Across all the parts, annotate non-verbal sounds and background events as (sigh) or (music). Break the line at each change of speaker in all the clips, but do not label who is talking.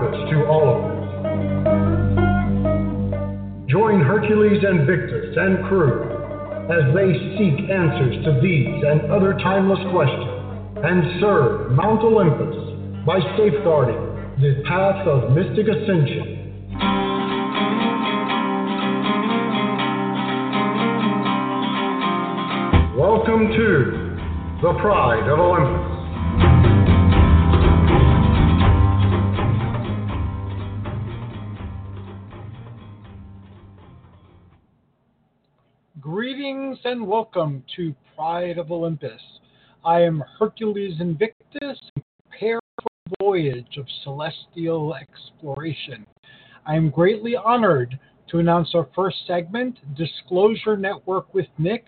Purpose to all of this? Join Hercules Invictus and crew as they seek answers to these and other timeless questions and serve Mount Olympus by safeguarding the path of mystic ascension. Welcome to the Pride of Olympus.
And welcome to Pride of Olympus. I am Hercules Invictus prepare for a voyage of celestial exploration. I am greatly honored to announce our first segment, Disclosure Network with Nick,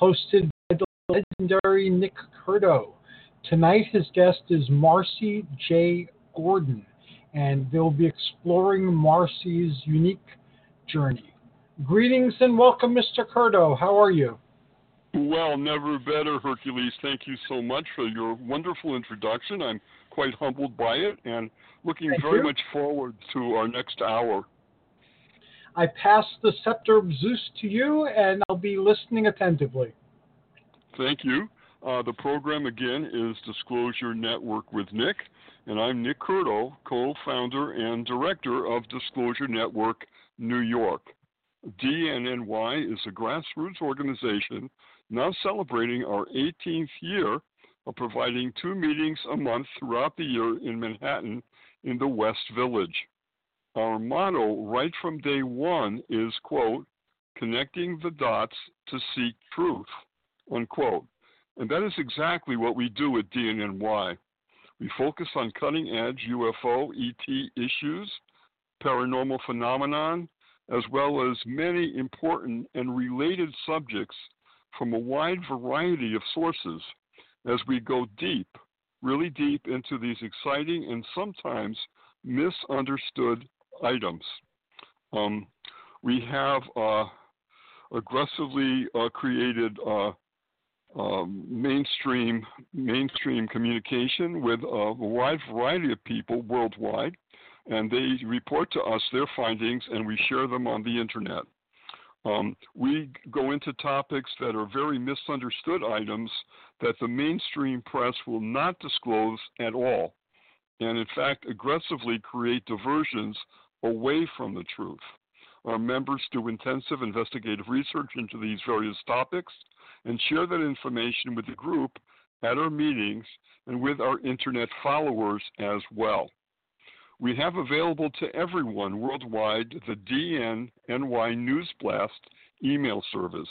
hosted by the legendary Nick Curto. Tonight, his guest is Marcy J. Gordon, and they'll be exploring Marcy's unique journey. Greetings and welcome, Mr. Curto. How are you?
Well, never better, Hercules. Thank you so much for your wonderful introduction. I'm quite humbled by it and looking
Thank
very
you.
much forward to our next hour.
I pass the scepter of Zeus to you, and I'll be listening attentively.
Thank you. Uh, the program again is Disclosure Network with Nick, and I'm Nick Curto, co founder and director of Disclosure Network New York. DNNY is a grassroots organization now celebrating our 18th year of providing two meetings a month throughout the year in Manhattan in the West Village. Our motto right from day one is, quote, connecting the dots to seek truth, unquote. And that is exactly what we do at DNNY. We focus on cutting edge UFO, ET issues, paranormal phenomenon, as well as many important and related subjects from a wide variety of sources as we go deep, really deep into these exciting and sometimes misunderstood items. Um, we have uh, aggressively uh, created uh, um, mainstream mainstream communication with a wide variety of people worldwide, and they report to us their findings, and we share them on the internet. Um, we go into topics that are very misunderstood items that the mainstream press will not disclose at all, and in fact, aggressively create diversions away from the truth. Our members do intensive investigative research into these various topics and share that information with the group at our meetings and with our internet followers as well. We have available to everyone worldwide the DNNY News Blast email service,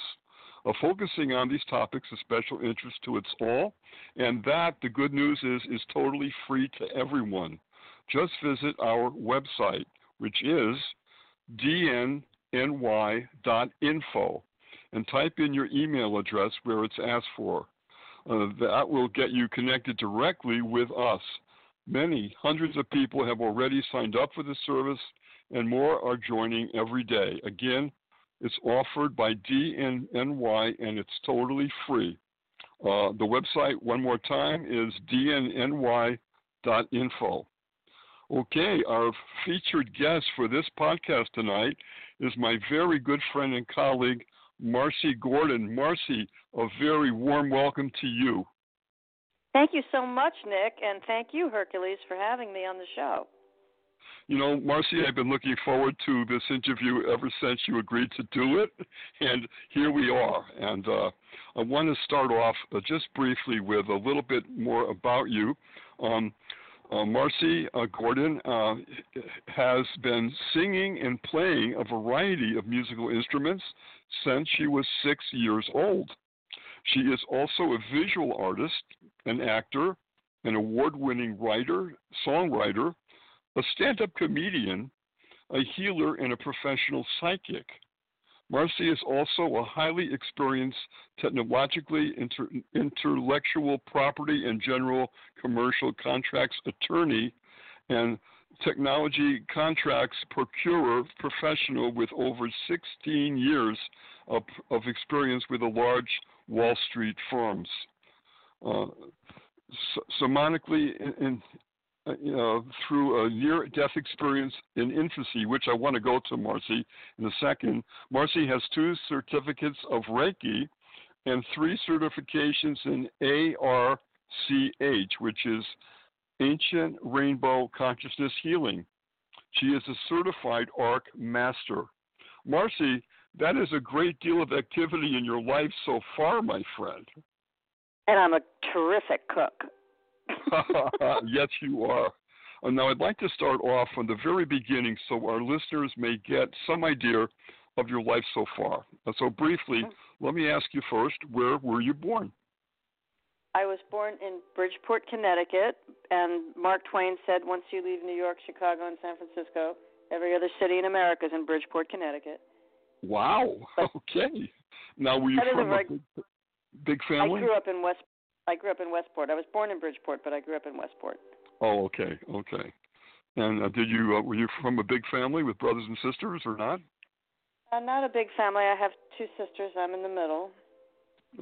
focusing on these topics of special interest to us all, and that, the good news is, is totally free to everyone. Just visit our website, which is dnny.info, and type in your email address where it's asked for. Uh, that will get you connected directly with us. Many hundreds of people have already signed up for the service, and more are joining every day. Again, it's offered by DNNY and it's totally free. Uh, the website, one more time, is dnny.info. Okay, our featured guest for this podcast tonight is my very good friend and colleague, Marcy Gordon. Marcy, a very warm welcome to you.
Thank you so much, Nick, and thank you, Hercules, for having me on the show.
You know, Marcy, I've been looking forward to this interview ever since you agreed to do it, and here we are. And uh, I want to start off uh, just briefly with a little bit more about you. Um, uh, Marcy uh, Gordon uh, has been singing and playing a variety of musical instruments since she was six years old. She is also a visual artist, an actor, an award winning writer, songwriter, a stand up comedian, a healer, and a professional psychic. Marcy is also a highly experienced technologically inter- intellectual property and general commercial contracts attorney and technology contracts procurer professional with over 16 years of, of experience with a large Wall Street firms. Uh, somatically in, uh, through a near death experience in infancy, which I want to go to Marcy in a second. Marcy has two certificates of Reiki and three certifications in ARCH, which is Ancient Rainbow Consciousness Healing. She is a certified ARC master. Marcy, that is a great deal of activity in your life so far, my friend.
And I'm a terrific cook. (laughs)
yes, you are. Uh, now, I'd like to start off from the very beginning so our listeners may get some idea of your life so far. Uh, so, briefly, mm-hmm. let me ask you first where were you born?
I was born in Bridgeport, Connecticut, and Mark Twain said once you leave New York, Chicago, and San Francisco, every other city in America is in Bridgeport, Connecticut.
Wow. (laughs) Okay. Now, were you from a big, big family?
I grew up in West I grew up in Westport. I was born in Bridgeport, but I grew up in Westport.
Oh, okay, okay. And uh, did you uh, were you from a big family with brothers and sisters or not?
Uh, not a big family. I have two sisters. I'm in the middle.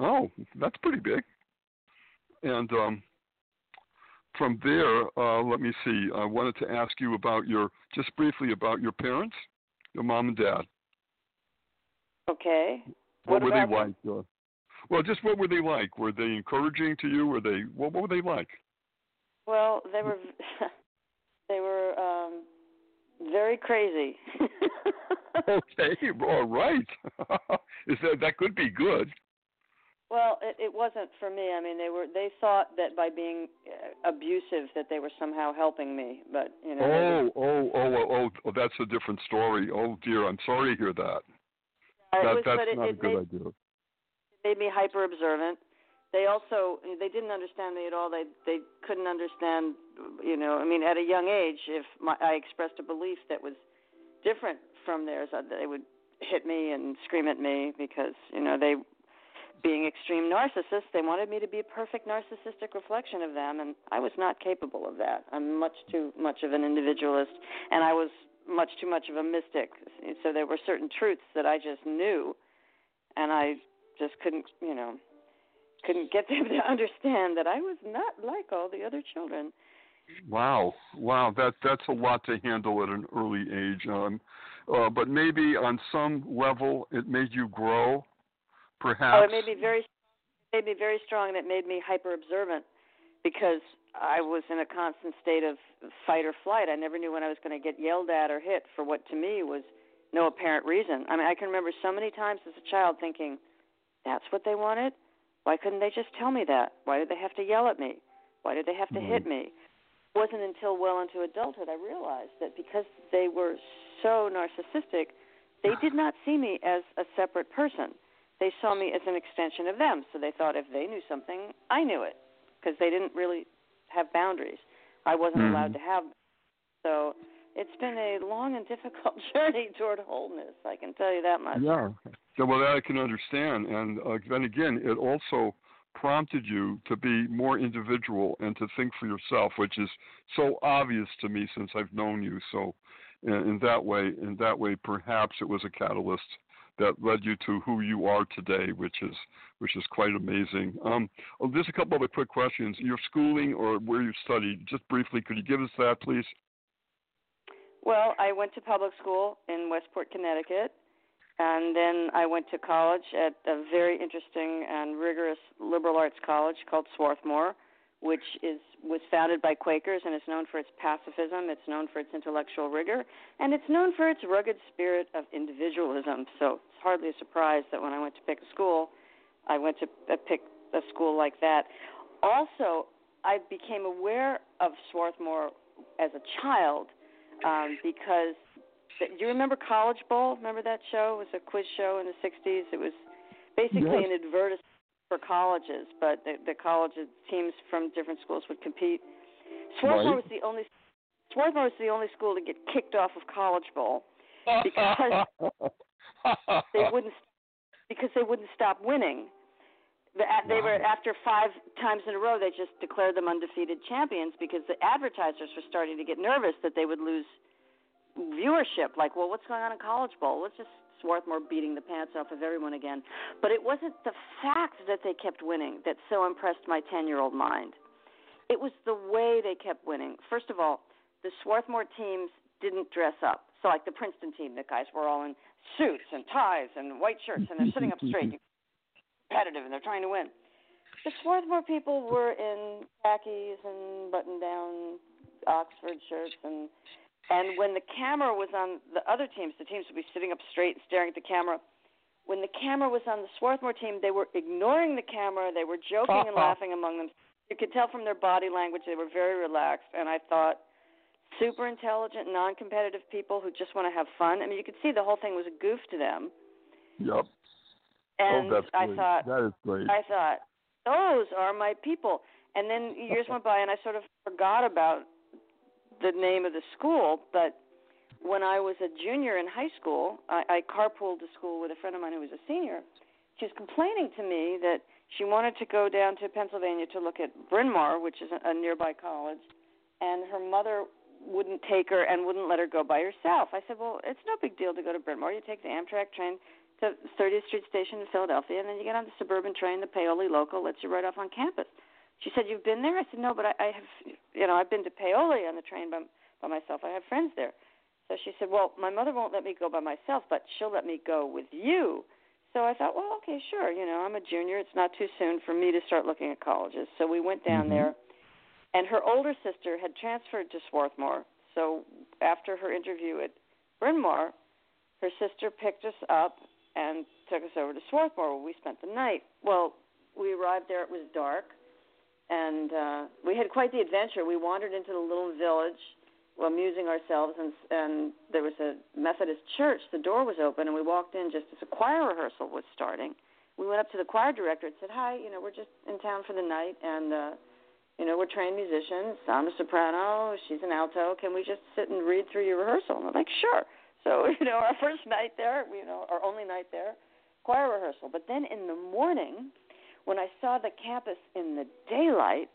Oh, that's pretty big. And um, from there, uh, let me see. I wanted to ask you about your just briefly about your parents, your mom and dad.
Okay.
What,
what
were
they
like? Uh, well, just what were they like? Were they encouraging to you? Were they what, what were they like?
Well, they were (laughs) they were um very crazy. (laughs)
okay, all right. (laughs) Is that that could be good?
Well, it, it wasn't for me. I mean, they were they thought that by being uh, abusive that they were somehow helping me, but you know.
Oh, oh, oh, oh, oh, that's a different story. Oh dear, I'm sorry to hear that.
Yeah,
that
was,
that's
it,
not
it
a good
made,
idea
made me hyper observant. They also they didn't understand me at all. They they couldn't understand, you know. I mean, at a young age, if my, I expressed a belief that was different from theirs, uh, they would hit me and scream at me because you know they being extreme narcissists, they wanted me to be a perfect narcissistic reflection of them, and I was not capable of that. I'm much too much of an individualist, and I was much too much of a mystic. So there were certain truths that I just knew, and I just couldn't, you know, couldn't get them (laughs) to understand that I was not like all the other children.
Wow, wow, that that's a lot to handle at an early age. Um, uh, but maybe on some level, it made you grow, perhaps.
Oh, it made me very, made me very strong, and it made me hyper observant because I was in a constant state of fight or flight. I never knew when I was going to get yelled at or hit for what to me was no apparent reason. I mean, I can remember so many times as a child thinking, that's what they wanted? Why couldn't they just tell me that? Why did they have to yell at me? Why did they have to mm-hmm. hit me? It wasn't until well into adulthood I realized that because they were so narcissistic, they did not see me as a separate person. They saw me as an extension of them. So they thought if they knew something, I knew it because they didn't really have boundaries. I wasn't
mm-hmm.
allowed to have. So it's been a long and (laughs) difficult journey toward wholeness. I can tell you that much.
Yeah. So, well, that I can understand, and uh, then again, it also prompted you to be more individual and to think for yourself, which is so obvious to me since I've known you. So, in, in that way, in that way, perhaps it was a catalyst that led you to who you are today, which is which is quite amazing. Um, oh, just a couple other quick questions. Your schooling or where you studied, just briefly, could you give us that, please?
Well, I went to public school in Westport, Connecticut, and then I went to college at a very interesting and rigorous liberal arts college called Swarthmore, which is was founded by Quakers and is known for its pacifism, it's known for its intellectual rigor, and it's known for its rugged spirit of individualism. So it's hardly a surprise that when I went to pick a school, I went to uh, pick a school like that. Also, I became aware of Swarthmore as a child um, because do you remember College Bowl? Remember that show? It was a quiz show in the '60s. It was basically
yes.
an advertisement for colleges, but the, the college teams from different schools would compete. Swarthmore
right.
was the only Swarthmore was the only school to get kicked off of College Bowl because (laughs) they wouldn't because they wouldn't stop winning. The, they were after five times in a row. They just declared them undefeated champions because the advertisers were starting to get nervous that they would lose viewership. Like, well, what's going on in College Bowl? Let's just Swarthmore beating the pants off of everyone again. But it wasn't the fact that they kept winning that so impressed my 10 year old mind. It was the way they kept winning. First of all, the Swarthmore teams didn't dress up. So, like the Princeton team, the guys were all in suits and ties and white shirts, and they're sitting up straight, (laughs) competitive, and they're trying to win. The Swarthmore people were in khakis and button down Oxford shirts and and when the camera was on the other teams, the teams would be sitting up straight and staring at the camera. When the camera was on the Swarthmore team, they were ignoring the camera. They were joking and uh-huh. laughing among them. You could tell from their body language they were very relaxed. And I thought, super intelligent, non-competitive people who just want to have fun. I mean, you could see the whole thing was a goof to them.
Yep.
Oh, and
oh, that's
I
great.
thought,
that is great.
I thought, those are my people. And then years (laughs) went by, and I sort of forgot about the name of the school, but when I was a junior in high school, I, I carpooled to school with a friend of mine who was a senior. She was complaining to me that she wanted to go down to Pennsylvania to look at Bryn Mawr, which is a, a nearby college, and her mother wouldn't take her and wouldn't let her go by herself. I said, "Well, it's no big deal to go to Bryn Mawr. You take the Amtrak train to 30th Street Station in Philadelphia, and then you get on the suburban train, the Paoli local, lets you right off on campus." She said, "You've been there?" I said, "No, but I, I have, you know, I've been to Paoli on the train by by myself. I have friends there." So she said, "Well, my mother won't let me go by myself, but she'll let me go with you." So I thought, "Well, okay, sure. You know, I'm a junior. It's not too soon for me to start looking at colleges." So we went down
Mhm.
there, and her older sister had transferred to Swarthmore. So after her interview at Bryn Mawr, her sister picked us up and took us over to Swarthmore where we spent the night. Well, we arrived there. It was dark and uh, we had quite the adventure. We wandered into the little village, amusing ourselves, and and there was a Methodist church. The door was open, and we walked in just as a choir rehearsal was starting. We went up to the choir director and said, "Hi, you know, we're just in town for the night, and uh, you know, we're trained musicians. I'm a soprano. She's an alto. Can we just sit and read through your rehearsal?" And they're like, "Sure." So (laughs) you know, our first night there, you know, our only night there, choir rehearsal. But then in the morning when I saw the campus in the daylight,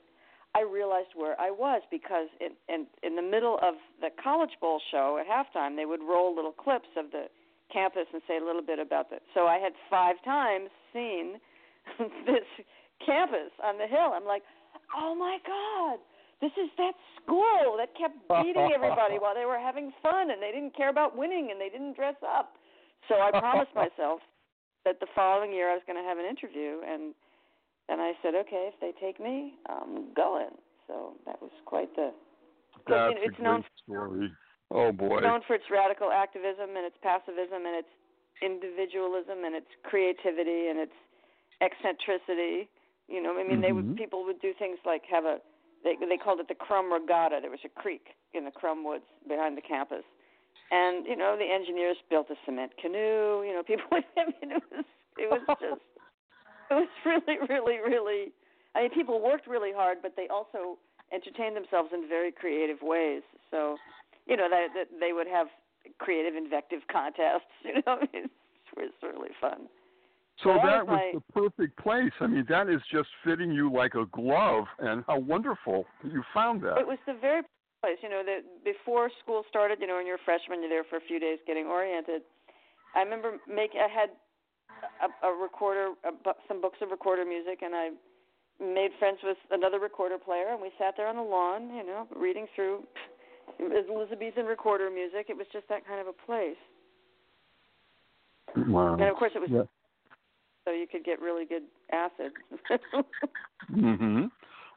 I realized where I was because in, in in the middle of the College Bowl show at halftime, they would roll little clips of the campus and say a little bit about the. So I had five times seen (laughs) this campus on the hill. I'm like, oh my god, this is that school that kept beating everybody (laughs) while they were having fun and they didn't care about winning and they didn't dress up. So I promised (laughs) myself that the following year I was going to have an interview and and I said, okay, if they take me, I'm going. So that was quite the.
That's
you know, it's
a
known
great story. Oh boy.
It's known for its radical activism and its pacifism and its individualism and its creativity and its eccentricity. You know, I mean, they would
Mhm.
people would do things like have a they they called it the Crum Regatta. There was a creek in the Crum Woods behind the campus, and you know the engineers built a cement canoe. You know, people. (laughs) I mean, it was it was (laughs) just (laughs) it was really, really, really. I mean, people worked really hard, but they also entertained themselves in very creative ways. So, you know, that, that they would have creative invective contests. (laughs) You know, (laughs) it was really fun.
So
that
that
was
was the perfect place. I mean, that is just fitting you like a glove, and how wonderful you found that.
It was the very place. You know, that before school started, you know, when you're a freshman, you're there for a few days getting oriented. I remember make I had a, a recorder, a, some books of recorder music, and I made friends with another recorder player, and we sat there on the lawn, you know, reading through Elizabethan recorder music. It was just that kind of a place,
Wow.
and of course, it was
Yeah.
so you could get really good acid. (laughs)
hmm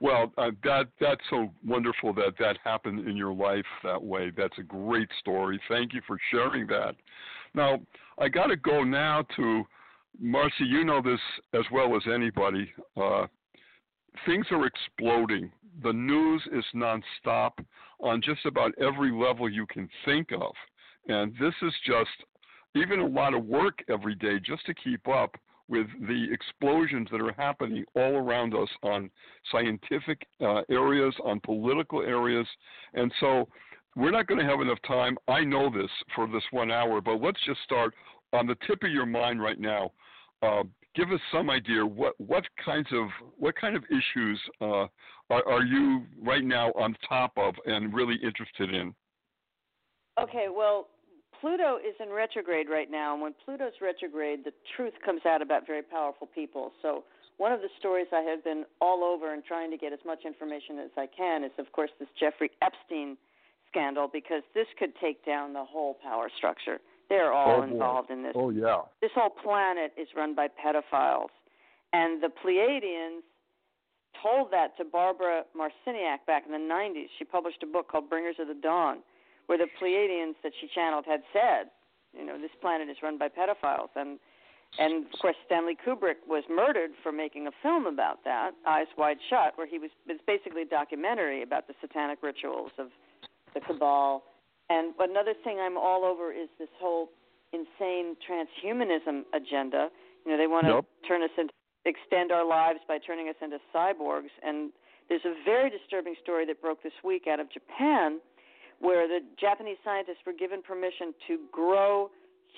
Well, uh, that that's so wonderful that that happened in your life that way. That's a great story. Thank you for sharing that. Now, I got to go now to Marcy. You know this as well as anybody. Uh, things are exploding. The news is nonstop on just about every level you can think of, and this is just even a lot of work every day just to keep up with the explosions that are happening all around us on scientific uh, areas, on political areas. And so we're not going to have enough time. I know this for this one hour, but let's just start on the tip of your mind right now. Uh, give us some idea what what kinds of what kind of issues uh, are, are you right now on top of and really interested in?
Okay, well, Pluto is in retrograde right now, and when Pluto's retrograde, the truth comes out about very powerful people. So, one of the stories I have been all over and trying to get as much information as I can is, of course, this Jeffrey Epstein scandal, because this could take down the whole power structure. They're all
oh,
involved in this.
Oh, yeah.
This whole planet is run by pedophiles. And the Pleiadians told that to Barbara Marciniak back in the 90s. She published a book called Bringers of the Dawn where the Pleiadians that she channeled had said, you know, this planet is run by pedophiles, and and of course Stanley Kubrick was murdered for making a film about that, Eyes Wide Shut, where he was it's basically a documentary about the satanic rituals of the cabal. And another thing I'm all over is this whole insane transhumanism agenda. You know, they want to
yep.
turn us into extend our lives by turning us into cyborgs and there's a very disturbing story that broke this week out of Japan where the Japanese scientists were given permission to grow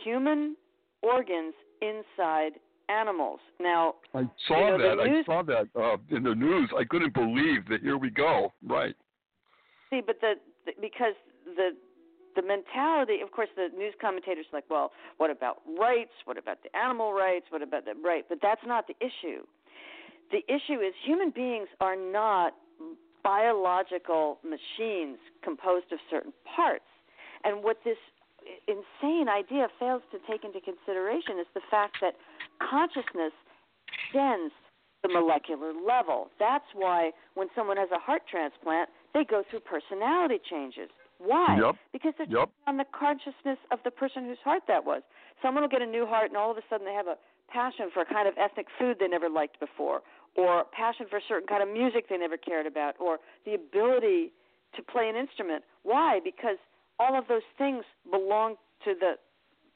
human organs inside animals. Now,
I saw
you know,
that.
News,
I saw that uh, in the news. I couldn't believe that. Here we go. Right.
See, but the, the because the the mentality, of course, the news commentators are like, well, what about rights? What about the animal rights? What about the right? But that's not the issue. The issue is human beings are not biological machines composed of certain parts. And what this insane idea fails to take into consideration is the fact that consciousness extends the molecular level. That's why when someone has a heart transplant, they go through personality changes. Why?
Yep.
Because they're
yep.
on the consciousness of the person whose heart that was. Someone will get a new heart, and all of a sudden they have a passion for a kind of ethnic food they never liked before, or passion for a certain kind of music they never cared about, or the ability to play an instrument. Why? Because all of those things belong to the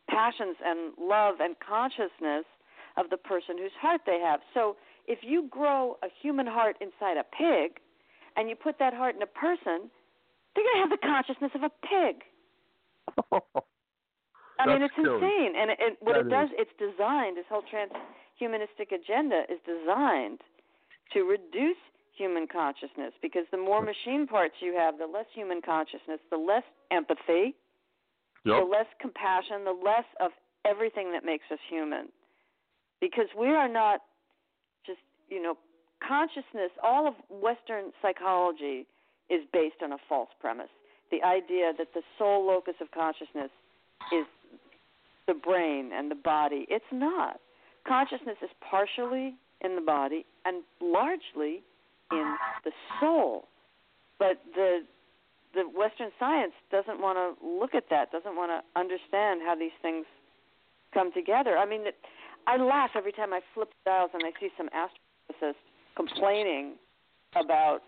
passions and love and consciousness of the person whose heart they have. So if you grow a human heart inside a pig and you put that heart in a person, they're going to have the consciousness of a pig. (laughs) I mean, it's
scary.
insane. And it, it, what
That
it does, it's designed, this whole transhumanistic agenda is designed to reduce human consciousness because the more machine parts you have, the less human consciousness, the less empathy,
Yep.
the less compassion, the less of everything that makes us human. Because we are not just, you know, consciousness, all of Western psychology is based on a false premise. The idea that the sole locus of consciousness is the brain and the body. It's not. Consciousness is partially in the body and largely in the soul. But the the Western science doesn't want to look at that, doesn't want to understand how these things come together. I mean, I laugh every time I flip dials and I see some astrophysicist complaining about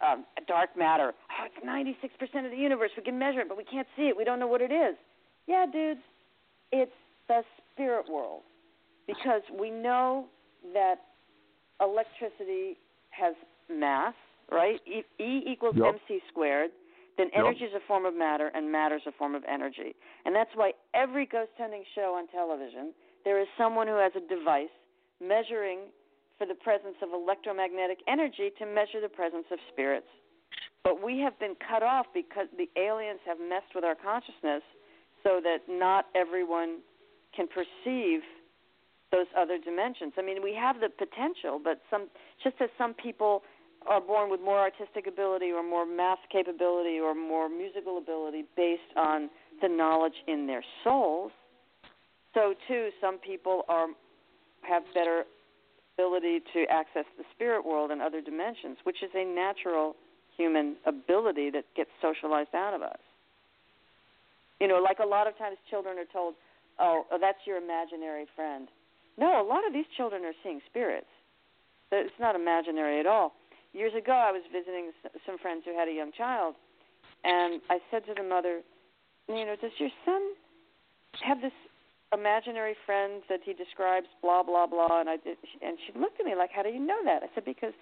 um, dark matter. Oh, it's 96% of the universe. We can measure it, but we can't see it. We don't know what it is. Yeah, dudes, it's the spirit world. Because we know that electricity has mass, right? E, e equals
Yep.
mc squared. Then
Yep.
energy is a form of matter, and matter is a form of energy. And that's why every ghost hunting show on television, there is someone who has a device measuring for the presence of electromagnetic energy to measure the presence of spirits. But we have been cut off because the aliens have messed with our consciousness so that not everyone can perceive those other dimensions. I mean, we have the potential, but some just as some people are born with more artistic ability or more math capability or more musical ability based on the knowledge in their souls, so too some people are have better ability to access the spirit world and other dimensions, which is a natural human ability that gets socialized out of us. You know, like a lot of times children are told, "Oh, oh that's your imaginary friend." No, a lot of these children are seeing spirits. It's not imaginary at all. Years ago, I was visiting some friends who had a young child, and I said to the mother, "You know, does your son have this imaginary friend that he describes blah blah blah and I did, and she looked at me like how do you know that? I said because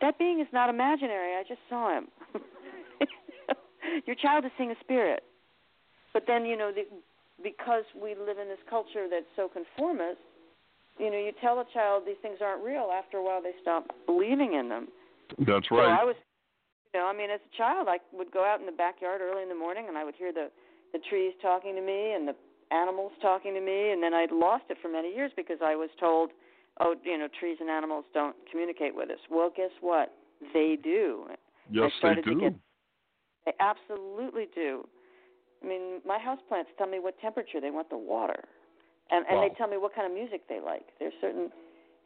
that being is not imaginary. I just saw him. (laughs) Your child is seeing a spirit. But then you know the, because we live in this culture that's so conformist you know you tell a child these things aren't real after a while they stop believing in them.
That's right.
So I was you know I mean as a child I would go out in the backyard early in the morning and I would hear the the trees talking to me and the animals talking to me, and then I lost it for many years because I was told, oh, you know, trees and animals don't communicate with us. Well, guess what? They do.
Yes,
they
do.
Get, they absolutely do. I mean, my houseplants tell me what temperature they want the water, and and
wow.
they tell me what kind of music they like. There's certain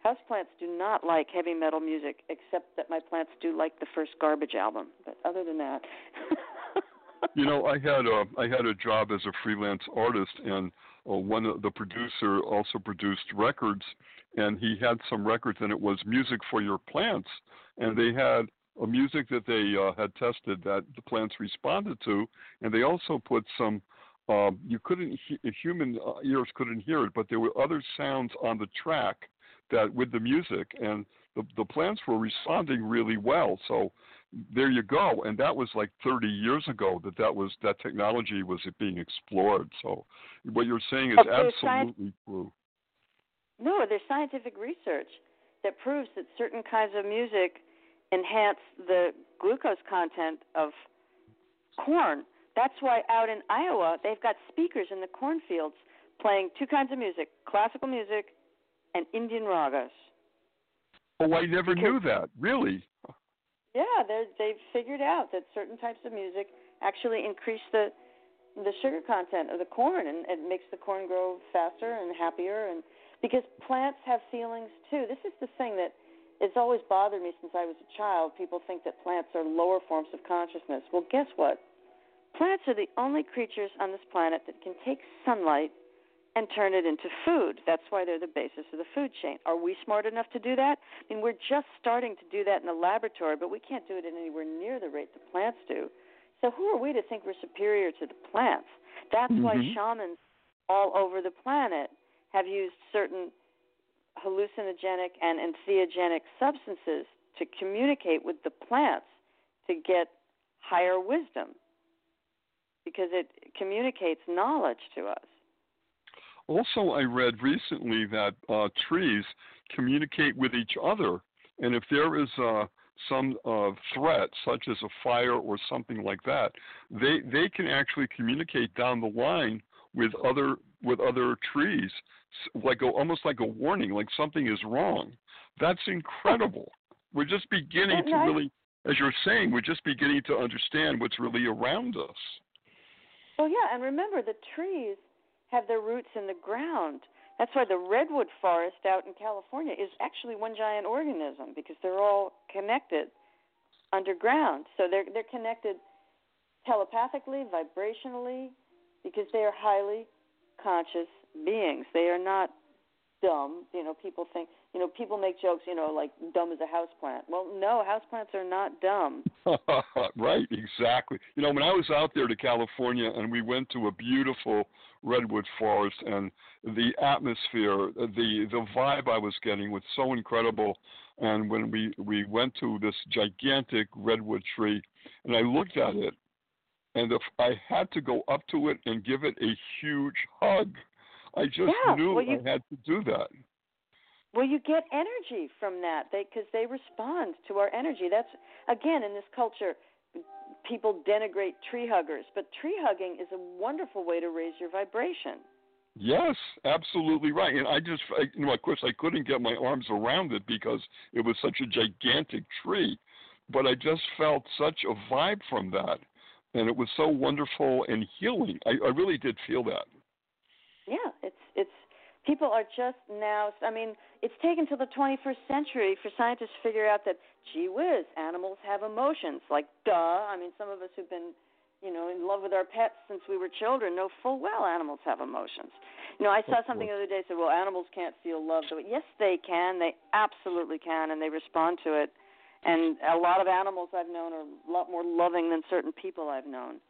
houseplants do not like heavy metal music, except that my plants do like the first Garbage album. But other than that. (laughs)
you know, I had a I had a job as a freelance artist, and uh, one of the producer also produced records, and he had some records, and it was music for your plants, and they had a music that they uh, had tested that the plants responded to, and they also put some. Um, you couldn't human uh, ears couldn't hear it, but there were other sounds on the track that with the music, and the the plants were responding really well. So there you go. And that was like 30 years ago that that was that technology was being explored. So what you're saying is absolutely true.
No there's scientific research that proves that certain kinds of music enhance the glucose content of corn. That's why out in Iowa they've got speakers in the cornfields playing two kinds of music classical music and Indian ragas.
Oh I never
because,
knew that. Really
yeah, they they've figured out that certain types of music actually increase the the sugar content of the corn, and it makes the corn grow faster and happier. And because plants have feelings too. This is the thing that it's always bothered me since I was a child. People think that plants are lower forms of consciousness. Well, guess what? Plants are the only creatures on this planet that can take sunlight and turn it into food. That's why they're the basis of the food chain. Are we smart enough to do that? I mean, we're just starting to do that in the laboratory, but we can't do it at anywhere near the rate the plants do. So who are we to think we're superior to the plants? That's
mm-hmm.
why shamans all over the planet have used certain hallucinogenic and entheogenic substances to communicate with the plants to get higher wisdom because it communicates knowledge to us.
Also, I read recently that uh, trees communicate with each other, and if there is uh, some uh, threat, such as a fire or something like that, they they can actually communicate down the line with other with other trees, like a, almost like a warning, like something is wrong. That's incredible. We're just beginning to really, as you're saying, we're just beginning to understand what's really around us.
Well, yeah, and remember the trees have their roots in the ground. That's why the redwood forest out in California is actually one giant organism because they're all connected underground. So they're they're connected telepathically, vibrationally, because they are highly conscious beings. They are not dumb. You know, people think, you know, people make jokes, you know, like dumb as a house plant. Well, no, house plants are not dumb. (laughs)
right, exactly. You know, when I was out there to California and we went to a beautiful redwood forest and the atmosphere, the the vibe I was getting was so incredible. And when we we went to this gigantic redwood tree, and I looked at it, and if I had to go up to it and give it a huge hug. I just
yeah,
knew
well, you,
I had to do that.
Well, you get energy from that because they, they respond to our energy. That's again in this culture people denigrate tree huggers, but tree hugging is a wonderful way to raise your vibration.
Yes, absolutely right. And I just, I, you know, of course, I couldn't get my arms around it because it was such a gigantic tree, but I just felt such a vibe from that, and it was so wonderful and healing. I, I really did feel that.
Yeah, it's it's people are just now. I mean, it's taken till the 21st century for scientists to figure out that, gee whiz, animals have emotions. Like, duh. I mean, some of us who've been, you know, in love with our pets since we were children know full well animals have emotions. You know, I saw something the other day said, well, animals can't feel love. So yes, they can. They absolutely can, and they respond to it. And a lot of animals I've known are a lot more loving than certain people I've known.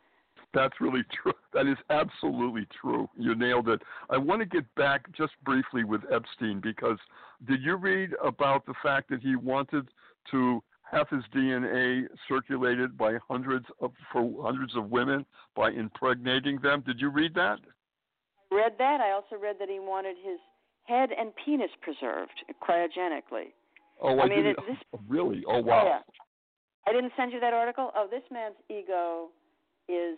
That's really (laughs) true. That is absolutely true. You nailed it. I want to get back just briefly with Epstein because did you read about the fact that he wanted to have his DNA circulated by hundreds of for hundreds of women by impregnating them? Did you read that?
I read that. I also read that he wanted his head and penis preserved cryogenically.
Oh, I,
I mean, it, this, (laughs)
really? Oh, wow.
Yeah. I didn't send you that article. Oh, this man's ego is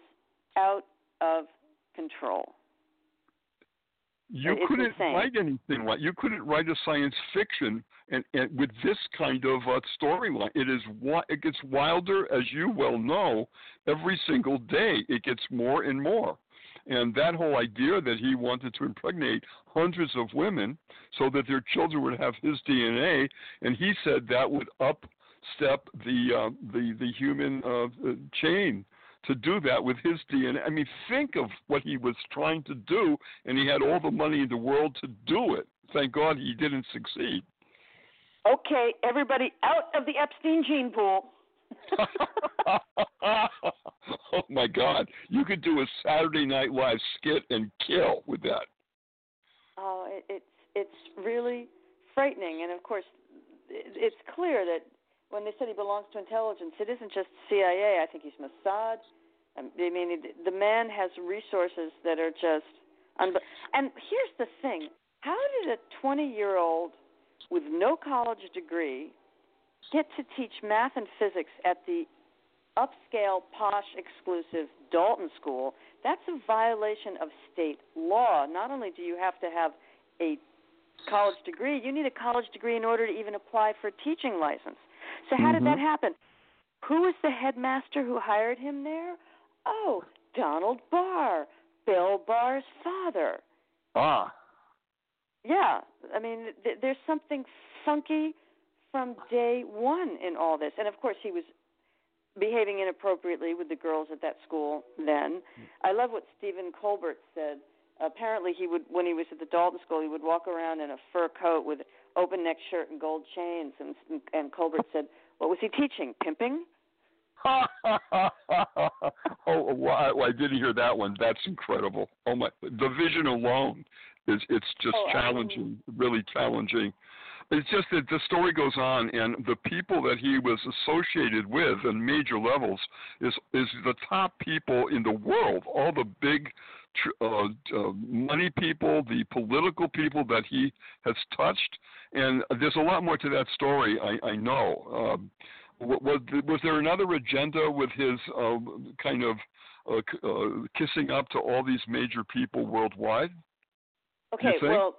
out of control.
You
It's
couldn't
insane.
write anything like you couldn't write a science fiction and, and with this kind of uh, storyline. It is it gets wilder, as you well know, every single day. It gets more and more. And that whole idea that he wanted to impregnate hundreds of women so that their children would have his DNA, and he said that would upstep the uh, the the human uh, chain to do that with his DNA. I mean, think of what he was trying to do, and he had all the money in the world to do it. Thank God he didn't succeed.
Okay, everybody out of the Epstein gene pool. (laughs)
oh my God! You could do a Saturday Night Live skit and kill with that.
Oh, it, it's it's really frightening, and of course, it, it's clear that when they said he belongs to intelligence, it isn't just CIA. I think he's Mossad. Um, I mean, the man has resources that are just. Unbe- and here's the thing: how did a 20-year-old with no college degree get to teach math and physics at the upscale, posh, exclusive Dalton School? That's a violation of state law. Not only do you have to have a college degree, you need a college degree in order to even apply for a teaching license. So how did that happen? Who was the headmaster who hired him there? Oh, Donald Barr, Bill Barr's father.
Ah,
Yeah, I mean, th- there's something funky from day one in all this, and of course he was behaving inappropriately with the girls at that school. Then, I love what Stephen Colbert said. Apparently, he would when he was at the Dalton School, he would walk around in a fur coat with open neck shirt and gold chains, and and Colbert said, "What was he teaching? Pimping?" (laughs)
oh, wow, I didn't hear that one. That's incredible. Oh my, the vision alone is it's just
Oh,
challenging, really challenging. It's just that the story goes on, and the people that he was associated with on major levels is is the top people in the world. All the big uh, uh, money people, the political people that he has touched, and there's a lot more to that story. I, I know. Um, was was there another agenda with his uh, kind of uh, uh, kissing up to all these major people worldwide?
Okay, well,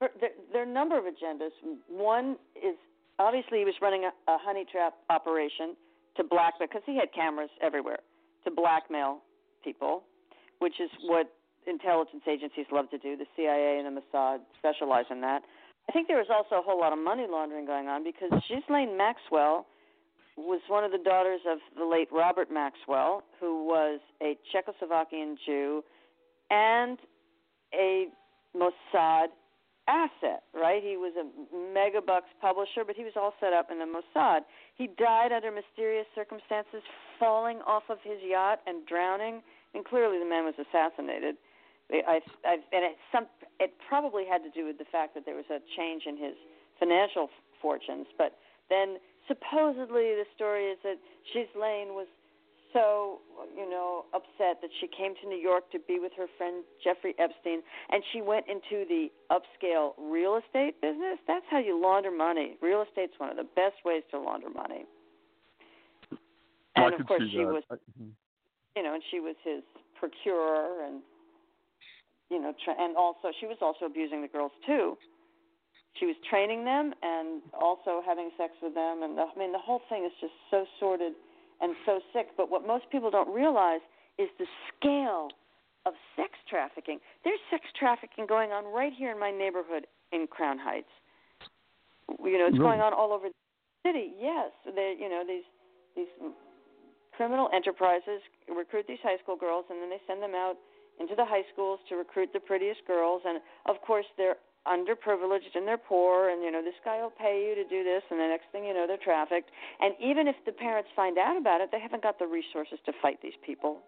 there, there there are a number of agendas. One is obviously he was running a, a honey trap operation to blackmail because he had cameras everywhere to blackmail people, which is what intelligence agencies love to do. The CIA and the Mossad specialize in that. I think there was also a whole lot of money laundering going on because Ghislaine Maxwell was one of the daughters of the late Robert Maxwell, who was a Czechoslovakian Jew and a Mossad asset, right? He was a megabucks publisher, but he was all set up in the Mossad. He died under mysterious circumstances, falling off of his yacht and drowning, and clearly the man was assassinated. I, I, and it, some, it probably had to do with the fact that there was a change in his financial fortunes. But then supposedly the story is that Ghislaine was so, you know, upset that she came to New York to be with her friend Jeffrey Epstein, and she went into the upscale real estate business. That's how you launder money. Real estate's one of the best ways to launder money.
I
And of course, she
that.
was,
I- mhm.
You know, and she was his procurer, and you know, tra- and also she was also abusing the girls too. She was training them and also having sex with them, and the, I mean, the whole thing is just so sordid and so sick. But what most people don't realize is the scale of sex trafficking. There's sex trafficking going on right here in my neighborhood in Crown Heights. You know, it's
really?
going on all over the city. Yes, they you know these these criminal enterprises recruit these high school girls and then they send them out into the high schools to recruit the prettiest girls. And of course they're underprivileged and they're poor and you know this guy will pay you to do this and the next thing you know they're trafficked. And even if the parents find out about it they haven't got the resources to fight these people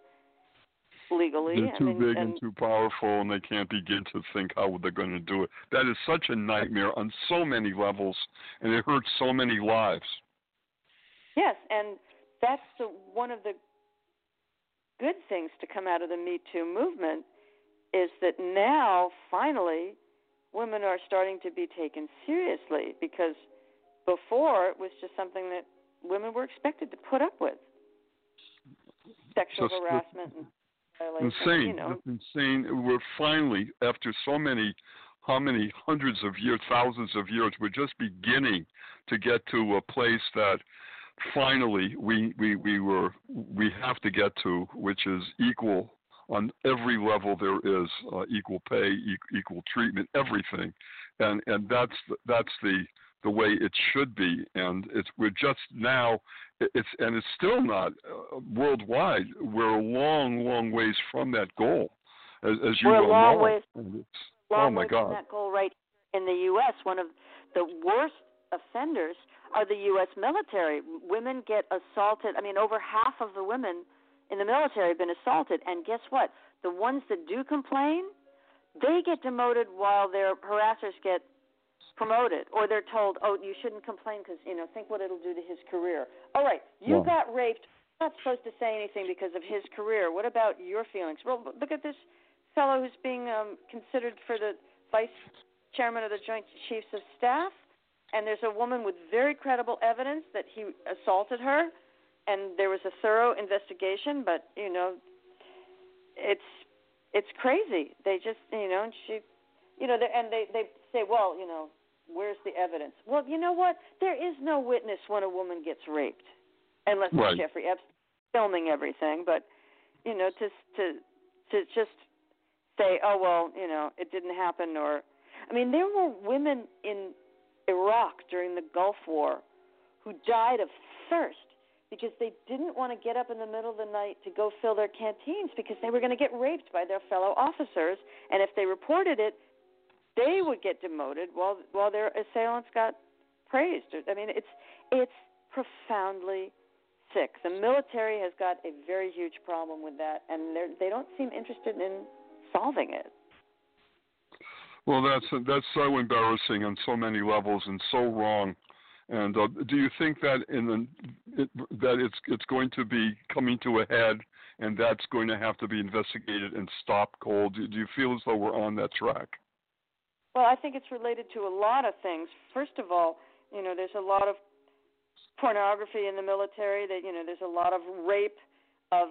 legally.
They're too big
and,
and too powerful and they can't begin to think how they're going to do it. That is such a nightmare on so many levels and it hurts so many lives.
Yes and that's the, one of the good things to come out of the Me Too movement is that now finally women are starting to be taken seriously because before it was just something that women were expected to put up with. Sexual
Just
harassment and violation
insane.
you know.
It's insane. We're finally after so many how many hundreds of years thousands of years we're just beginning to get to a place that finally we we we were we have to get to which is equal on every level there is uh, equal pay e- equal treatment everything. And and that's that's the the way it should be. And it's we're just now it's and it's still not uh, worldwide. We're a long long ways from that goal. As, as you
We're a
well
long
know
ways- long
oh my
way from
god.
that goal right in the U.S. One of the worst offenders are the U.S. military. Women get assaulted. I mean, over half of the women in the military have been assaulted. And guess what? The ones that do complain, they get demoted while their harassers get promoted, or they're told, "Oh, you shouldn't complain because you know, think what it'll do to his career." All right, you
Yeah.
got raped. You're not supposed to say anything because of his career. What about your feelings? Well, look at this fellow who's being um, considered for the vice chairman of the Joint Chiefs of Staff, and there's a woman with very credible evidence that he assaulted her, and there was a thorough investigation. But you know, it's it's crazy. They just you know, and she, you know, they, and they they say, well, you know, where's the evidence? Well, you know what? There is no witness when a woman gets raped, unless
Right.
it's Jeffrey Epstein filming everything. But you know, to to to just say, oh well, you know, it didn't happen, or I mean, there were women in Iraq during the Gulf War who died of thirst because they didn't want to get up in the middle of the night to go fill their canteens because they were going to get raped by their fellow officers, and if they reported it, they would get demoted while while their assailants got praised. I mean, it's it's profoundly sick. The military has got a very huge problem with that, and they they don't seem interested in solving it.
Well, that's that's so embarrassing on so many levels and so wrong. And uh, do you think that in the, it, that it's it's going to be coming to a head, and that's going to have to be investigated and stopped cold? Do, do you feel as though we're on that track?
Well, I think it's related to a lot of things. First of all, you know, there's a lot of pornography in the military. That you know, there's a lot of rape of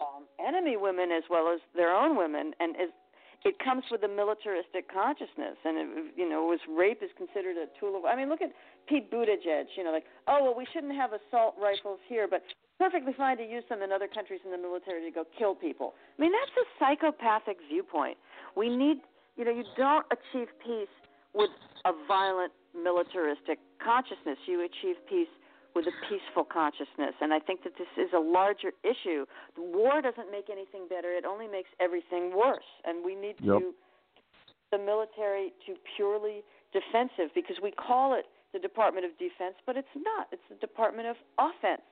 um, enemy women as well as their own women, and as it comes with a militaristic consciousness, and it, you know, was rape is considered a tool of. I mean, look at Pete Buttigieg. You know, like, oh well, we shouldn't have assault rifles here, but perfectly fine to use them in other countries in the military to go kill people. I mean, that's a psychopathic viewpoint. We need, you know, you don't achieve peace with a violent militaristic consciousness. You achieve peace with a peaceful consciousness. And I think that this is a larger issue. The war doesn't make anything better, it only makes everything worse. And we need
Yep.
to the military to purely defensive because we call it the Department of Defense, but it's not. It's the Department of Offense.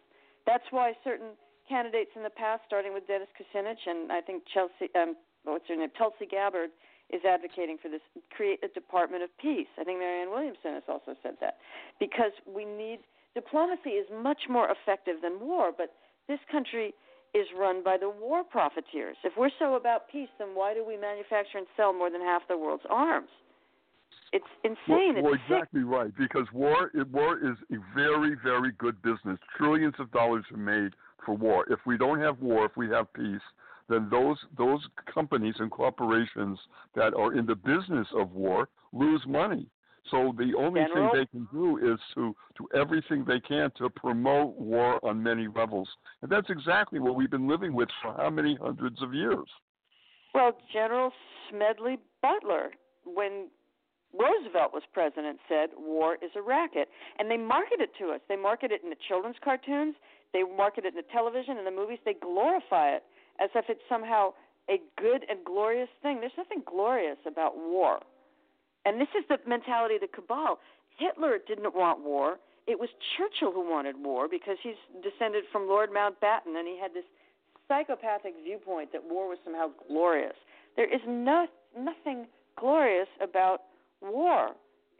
That's why certain candidates in the past, starting with Dennis Kucinich and I think Chelsea, um, what's her name, Tulsi Gabbard, is advocating for this. Create a Department of Peace. I think Marianne Williamson has also said that because we need diplomacy is much more effective than war, but this country is run by the war profiteers. If we're so about peace, then why do we manufacture and sell more than half the world's arms? It's insane.
Well, well,
it's sick.
exactly right. Because war, it, war is a very, very good business. Trillions of dollars are made for war. If we don't have war, if we have peace, then those those companies and corporations that are in the business of war lose money. So the only
General?
thing they can do is to do everything they can to promote war on many levels, and that's exactly what we've been living with for how many hundreds of years.
Well, General Smedley Butler, when Roosevelt was president, said war is a racket. And they market it to us. They market it in the children's cartoons, they market it in the television and the movies. They glorify it as if it's somehow a good and glorious thing. There's nothing glorious about war. And this is the mentality of the cabal. Hitler didn't want war. It was Churchill who wanted war because he's descended from Lord Mountbatten and he had this psychopathic viewpoint that war was somehow glorious. There is no, nothing glorious about war.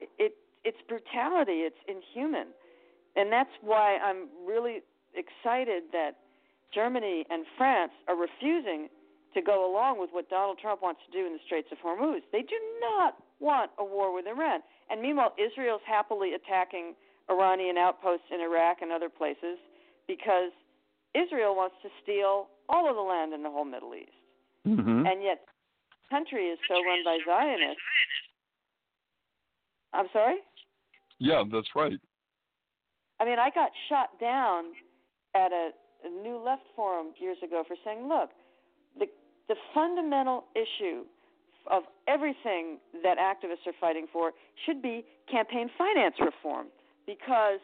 It, it it's brutality. It's inhuman, and that's why I'm really excited that Germany and France are refusing to go along with what Donald Trump wants to do in the Straits of Hormuz. They do not want a war with Iran. And meanwhile, Israel's happily attacking Iranian outposts in Iraq and other places because Israel wants to steal all of the land in the whole Middle East.
Mm-hmm.
And yet, the country is so run by Zionists. I'm sorry?
Yeah, that's right.
I mean, I got shot down at a, a New Left forum years ago for saying, look, the the fundamental issue of everything that activists are fighting for should be campaign finance reform because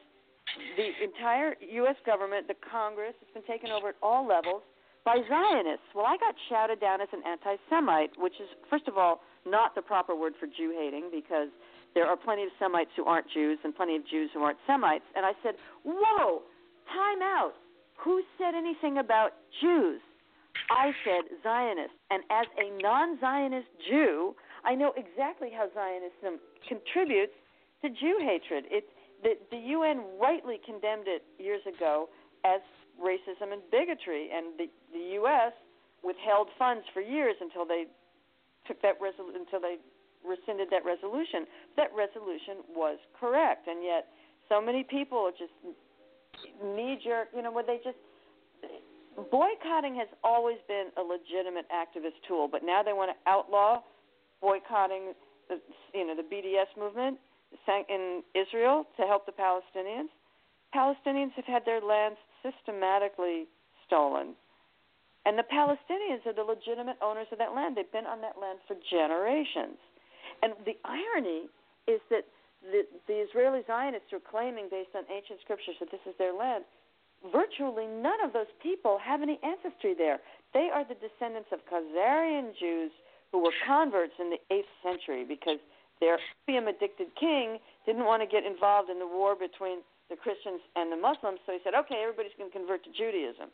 the entire U.S. government, the Congress, has been taken over at all levels by Zionists. Well, I got shouted down as an anti Semite, which is, first of all, not the proper word for Jew hating because there are plenty of Semites who aren't Jews and plenty of Jews who aren't Semites. And I said, Whoa, time out. Who said anything about Jews? I said Zionist. And as a non Zionist Jew, I know exactly how Zionism contributes to Jew hatred. It's the, the UN rightly condemned it years ago as racism and bigotry, and the, the U.S. withheld funds for years until they took that resol- until they rescinded that resolution. That resolution was correct, and yet so many people just knee jerk. You know, where they just boycotting has always been a legitimate activist tool, but now they want to outlaw boycotting the you know the BDS movement in Israel to help the Palestinians. Palestinians have had their lands systematically stolen. And the Palestinians are the legitimate owners of that land. They've been on that land for generations. And the irony is that the, the Israeli Zionists are claiming, based on ancient scriptures, that this is their land. Virtually none of those people have any ancestry there. They are the descendants of Khazarian Jews who were converts in the 8th century because their opium addicted king didn't want to get involved in the war between the Christians and the Muslims, so he said, okay, everybody's going to convert to Judaism.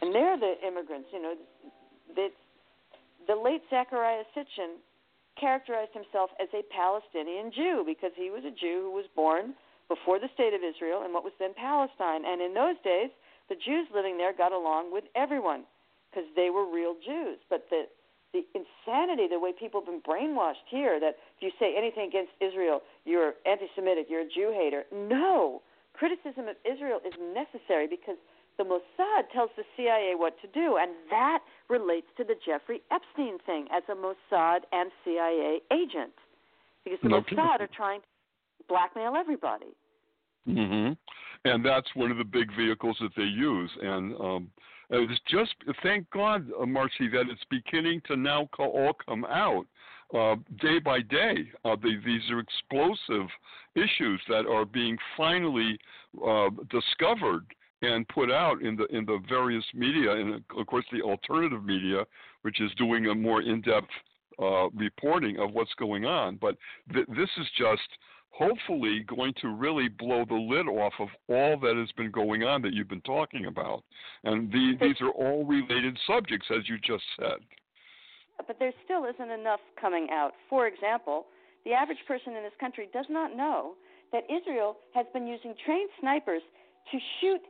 And they're the immigrants. You know, the, the late Zecharia Sitchin characterized himself as a Palestinian Jew because he was a Jew who was born before the state of Israel in what was then Palestine. And in those days, the Jews living there got along with everyone because they were real Jews. But the the insanity, the way people have been brainwashed here that if you say anything against Israel, you're anti Semitic, you're a Jew hater. No. Criticism of Israel is necessary because the Mossad tells the CIA what to do, and that relates to the Jeffrey Epstein thing as a Mossad and CIA agent. Because the
No
Mossad are trying to blackmail everybody.
hmm And that's one of the big vehicles that they use. And um, it's just thank God, uh, Marcy, that it's beginning to now all come out uh, day by day. Uh, the, these are explosive issues that are being finally uh, discovered and put out in the in the various media, and of course the alternative media, which is doing a more in-depth uh, reporting of what's going on. But th- this is just hopefully going to really blow the lid off of all that has been going on that you've been talking about. And the, these are all related subjects, as you just said.
But there still isn't enough coming out. For example, the average person in this country does not know that Israel has been using trained snipers to shoot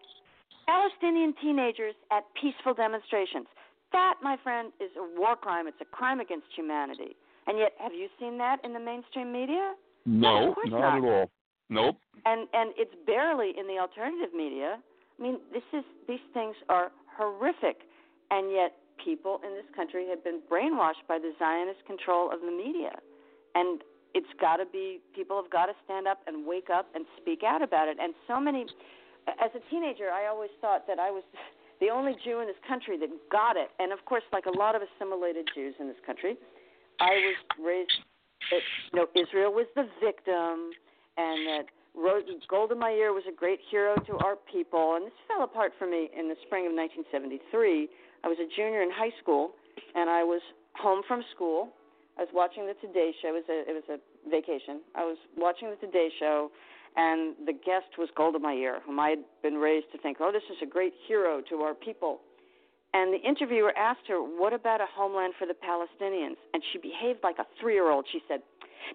Palestinian teenagers at peaceful demonstrations. That, my friend, is a war crime. It's a crime against humanity. And yet, have you seen that in the mainstream media?
No,
of course
not,
not.
at all. Nope.
and and it's barely in the alternative media. I mean, this is these things are horrific, and yet people in this country have been brainwashed by the Zionist control of the media, and it's got to be people have got to stand up and wake up and speak out about it. And so many, as a teenager, I always thought that I was (laughs) the only Jew in this country that got it. And of course, like a lot of assimilated Jews in this country, I was raised that you know Israel was the victim, and that Golda Meir was a great hero to our people. And this fell apart for me in the spring of 1973. I was a junior in high school, and I was home from school. I was watching the Today Show. It was a it was a vacation. I was watching the Today Show, and the guest was Golda Meir, whom I had been raised to think, oh, this is a great hero to our people. And the interviewer asked her, what about a homeland for the Palestinians? And she behaved like a three year old. She said,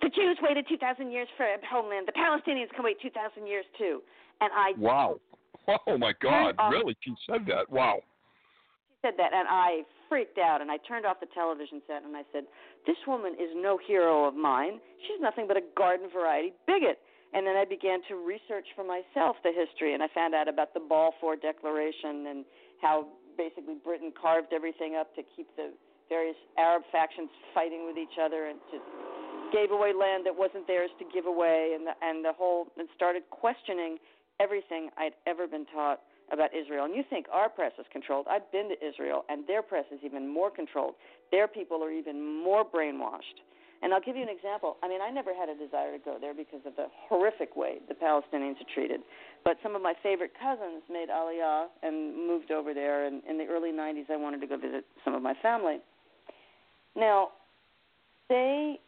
the Jews waited 2,000 years for a homeland. The Palestinians can wait 2,000 years too. And I.
Wow. Oh, my God. Really? She said that? Wow.
She said that, and I freaked out and I turned off the television set and I said, This woman is no hero of mine. She's nothing but a garden variety bigot. And then I began to research for myself the history, and I found out about the Balfour Declaration and how basically Britain carved everything up to keep the various Arab factions fighting with each other, and just gave away land that wasn't theirs to give away, and the, and the whole and started questioning everything I'd ever been taught about Israel. And you think our press is controlled? I've been to Israel, and their press is even more controlled. Their people are even more brainwashed. And I'll give you an example. I mean, I never had a desire to go there because of the horrific way the Palestinians are treated. But some of my favorite cousins made Aliyah and moved over there. And in the early 90s, I wanted to go visit some of my family. Now, they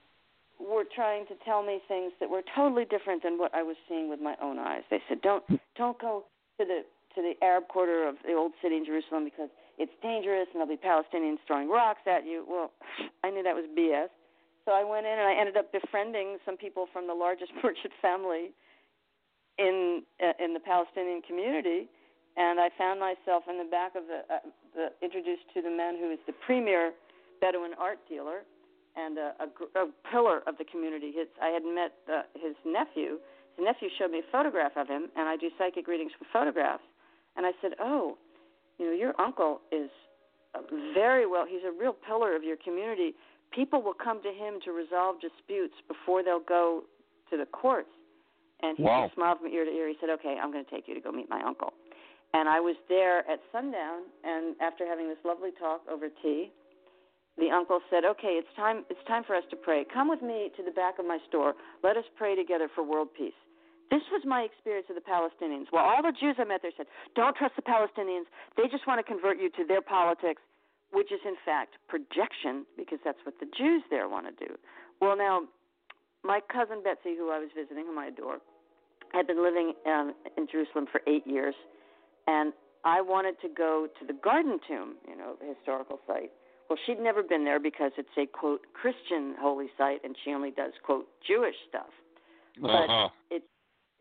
were trying to tell me things that were totally different than what I was seeing with my own eyes. They said, "Don't don't go to the to the Arab quarter of the old city in Jerusalem because it's dangerous and there'll be Palestinians throwing rocks at you." Well, (sighs) I knew that was BS. So I went in and I ended up befriending some people from the largest (laughs) merchant family in uh, in the Palestinian community, and I found myself in the back of the, uh, the introduced to the man who is the premier Bedouin art dealer and a, a, a pillar of the community. His, I had met uh, his nephew. His nephew showed me a photograph of him, and I do psychic readings for photographs. And I said, "Oh, you know, your uncle is very well. He's a real pillar of your community. People will come to him to resolve disputes before they'll go to the courts." And he
wow.
just smiled from ear to ear. He said, "Okay, I'm going to take you to go meet my uncle." And I was there at sundown, and after having this lovely talk over tea, the uncle said, "Okay, it's time. It's time for us to pray. Come with me to the back of my store. Let us pray together for world peace." This was my experience of the Palestinians. Well, all the Jews I met there said, "Don't trust the Palestinians. They just want to convert you to their politics, which is in fact projection, because that's what the Jews there want to do." Well, now, my cousin Betsy, who I was visiting, whom I adore, had been living um, in Jerusalem for eight years, and I wanted to go to the Garden Tomb, you know, historical site well, she'd never been there because it's a quote Christian holy site, and she only does quote Jewish stuff.
Uh-huh.
But it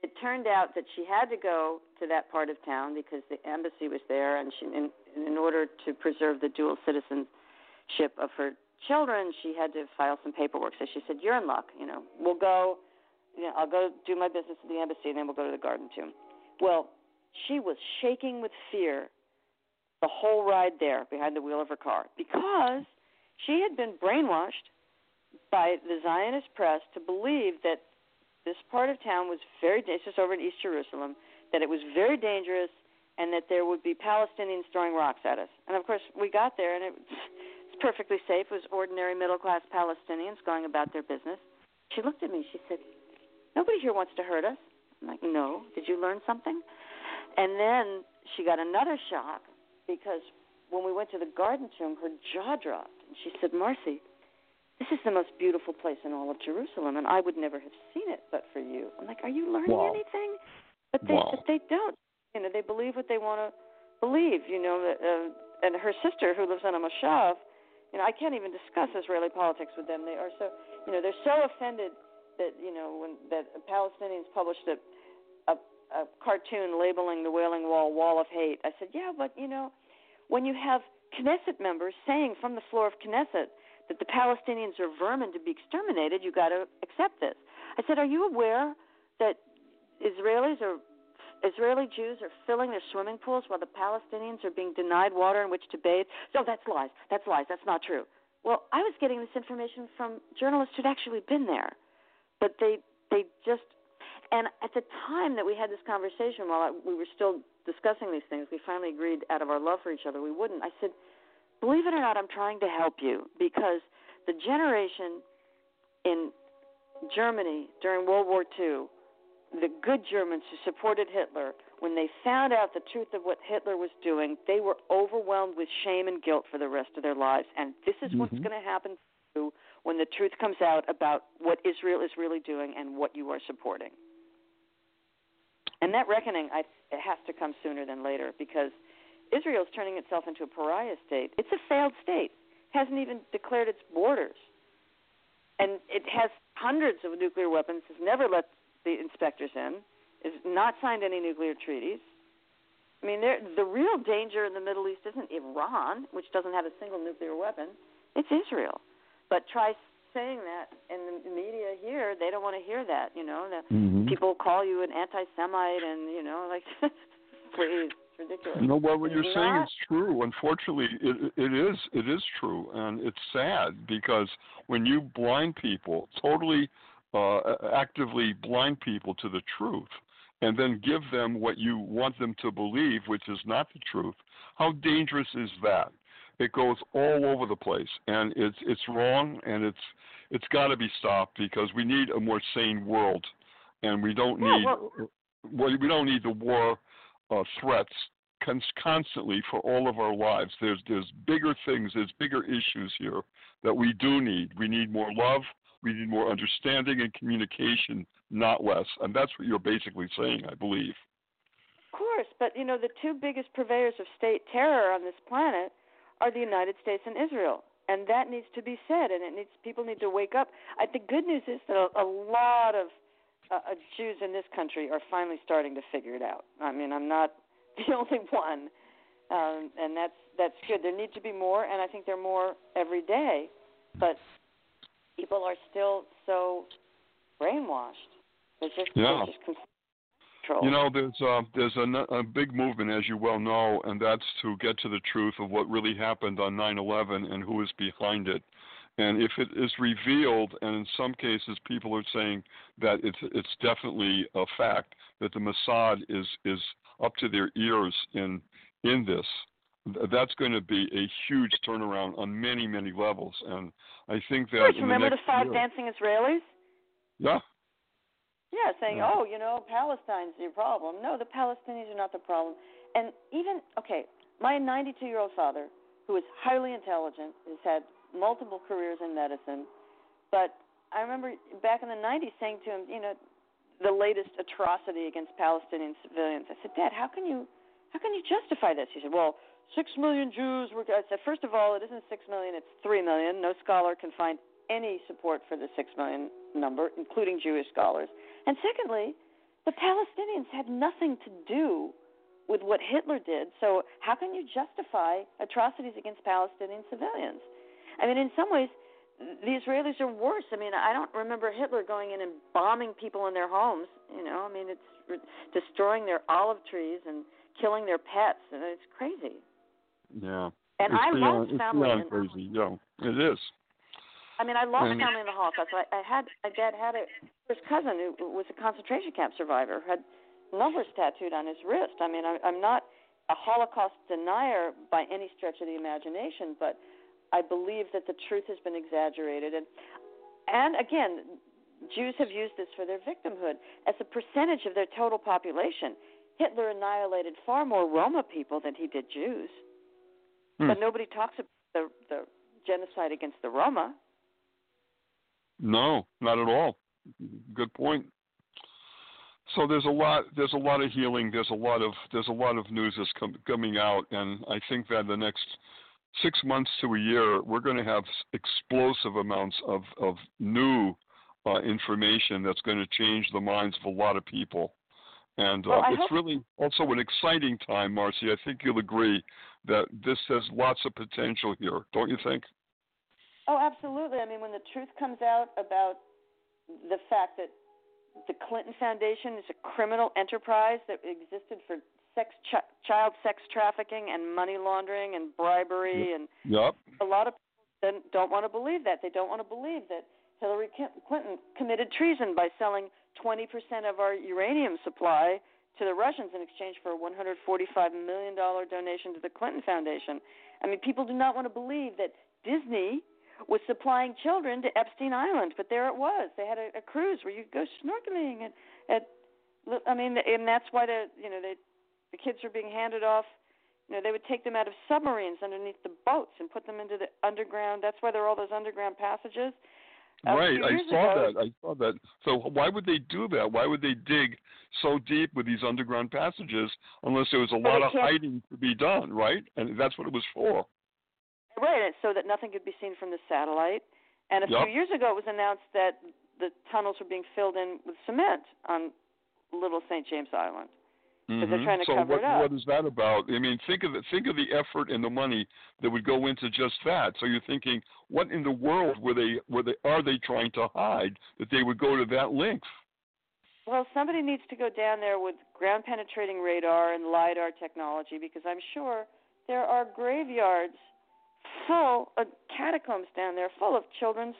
it turned out that she had to go to that part of town because the embassy was there, and she in, in order to preserve the dual citizenship of her children, she had to file some paperwork. So she said, "You're in luck. You know, we'll go. You know, I'll go do my business at the embassy, and then we'll go to the garden tomb." Well, she was shaking with fear the whole ride there behind the wheel of her car because she had been brainwashed by the Zionist press to believe that this part of town was very dangerous over in East Jerusalem, that it was very dangerous, and that there would be Palestinians throwing rocks at us. And of course, we got there, and it was perfectly safe. It was ordinary middle class Palestinians going about their business. She looked at me. She said, "Nobody here wants to hurt us." I'm like, "No. Did you learn something?" And then she got another shock because when we went to the garden tomb, her jaw dropped. And she said, Marcy, this is the most beautiful place in all of Jerusalem, and I would never have seen it but for you. I'm like, are you learning
wow.
anything? But they,
wow.
but they don't. You know, they believe what they want to believe. You know, uh, and her sister, who lives on a moshav, you know, I can't even discuss Israeli politics with them. They are so, you know, they're so offended that you know when that Palestinians published a a, a cartoon labeling the Wailing Wall "Wall of Hate." I said, yeah, but you know, when you have Knesset members saying from the floor of Knesset that the Palestinians are vermin to be exterminated, you got to accept this. I said, are you aware that Israelis are Israeli Jews are filling their swimming pools while the Palestinians are being denied water in which to bathe? So that's lies. That's lies. That's not true. Well, I was getting this information from journalists who'd actually been there, but they they just And at the time that we had this conversation, while I, we were still discussing these things, we finally agreed out of our love for each other we wouldn't. I said, believe it or not, I'm trying to help you because the generation in Germany during World War II, the good Germans who supported Hitler, when they found out the truth of what Hitler was doing, they were overwhelmed with shame and guilt for the rest of their lives. And this is mm-hmm. what's going to happen to you when the truth comes out about what Israel is really doing and what you are supporting. And that reckoning I, it has to come sooner than later because Israel is turning itself into a pariah state. It's a failed state. It hasn't even declared its borders. And it has hundreds of nuclear weapons, has never let the inspectors in, has not signed any nuclear treaties. I mean, the real danger in the Middle East isn't Iran, which doesn't have a single nuclear weapon. It's Israel. But try saying that in the media here, they don't want to hear that. You know, the mm-hmm. people call you an anti-Semite, and you know, like, (laughs) please, ridiculous.
No, well, what you're saying is true. Unfortunately, it it is it is true, and it's sad because when you blind people, totally uh, actively blind people to the truth, and then give them what you want them to believe, which is not the truth, how dangerous is that? It goes all over the place, and it's it's wrong, and it's it's got to be stopped because we need a more sane world, and we don't need well, we don't need the war uh, threats constantly for all of our lives. There's there's bigger things, there's bigger issues here that we do need. We need more love, we need more understanding and communication, not less. And that's what you're basically saying, I believe.
Of course, but you know the two biggest purveyors of state terror on this planet are the United States and Israel, and that needs to be said. And it needs people need to wake up. I, the good news is that a, a lot of uh, uh, Jews in this country are finally starting to figure it out. I mean, I'm not (laughs) the only one, um, and that's that's good. There need to be more, and I think there are more every day. But people are still so brainwashed. They're just,
yeah.
they're just
you know, there's uh, there's a, a big movement, as you well know, and that's to get to the truth of what really happened on 9/11 and who is behind it. And if it is revealed, and in some cases people are saying that it's it's definitely a fact that the Mossad is is up to their ears in in this, that's going to be a huge turnaround on many many levels. And I think that
remember
the,
the five
year,
dancing Israelis?
Yeah,
yeah, saying, "Oh, you know, Palestine's your problem." No, the Palestinians are not the problem. And even okay, my 92-year-old father, who is highly intelligent, has had multiple careers in medicine, but I remember back in the 90s saying to him, you know, the latest atrocity against Palestinian civilians. I said, "Dad, how can you how can you justify this?" He said, "Well, 6 million Jews were I said, "First of all, it isn't 6 million, it's 3 million. No scholar can find any support for the 6 million number, including Jewish scholars." And secondly, the Palestinians had nothing to do with what Hitler did. So how can you justify atrocities against Palestinian civilians? I mean, in some ways, the Israelis are worse. I mean, I don't remember Hitler going in and bombing people in their homes. You know, I mean, it's destroying their olive trees and killing their pets, and it's crazy.
Yeah.
And
it's
I
beyond,
lost family.
It's crazy. Yeah, it is.
I mean, I lost and, family in the Holocaust. I, I had my dad had a his cousin who was a concentration camp survivor had numbers tattooed on his wrist. I mean, I, I'm not a Holocaust denier by any stretch of the imagination, but I believe that the truth has been exaggerated. And and again, Jews have used this for their victimhood as a percentage of their total population. Hitler annihilated far more Roma people than he did Jews, hmm. but nobody talks about the, the genocide against the Roma.
No, not at all. Good point. So there's a lot there's a lot of healing. There's a lot of there's a lot of news that's com- coming out, and I think that the next six months to a year, we're going to have explosive amounts of of new uh, information that's going to change the minds of a lot of people. And uh,
well,
it's
hope-
really also an exciting time, Marcy. I think you'll agree that this has lots of potential here, don't you think?
Oh, absolutely. I mean, when the truth comes out about the fact that the Clinton Foundation is a criminal enterprise that existed for sex ch- child sex trafficking and money laundering and bribery and
yep.
a lot of people don't want to believe that. They don't want to believe that Hillary Clinton committed treason by selling 20% of our uranium supply to the Russians in exchange for a $145 million donation to the Clinton Foundation. I mean, people do not want to believe that Disney was supplying children to Epstein Island, but there it was. They had a, a cruise where you could go snorkeling and at I mean, and that's why the you know they the kids are being handed off. You know, they would take them out of submarines underneath the boats and put them into the underground. That's why there are all those underground passages.
Right, I saw
ago,
that. I saw that. So why would they do that? Why would they dig so deep with these underground passages unless there was a lot of hiding to be done, right? And that's what it was for.
Right, so that nothing could be seen from the satellite. And a
yep.
few years ago, it was announced that the tunnels were being filled in with cement on Little St. James Island because
mm-hmm.
they're trying to
so
cover
what,
it up.
what is that about? I mean, think of the, think of the effort and the money that would go into just that. So you're thinking, what in the world were they were they are they trying to hide that they would go to that length?
Well, somebody needs to go down there with ground penetrating radar and lidar technology because I'm sure there are graveyards full of catacombs down there full of children's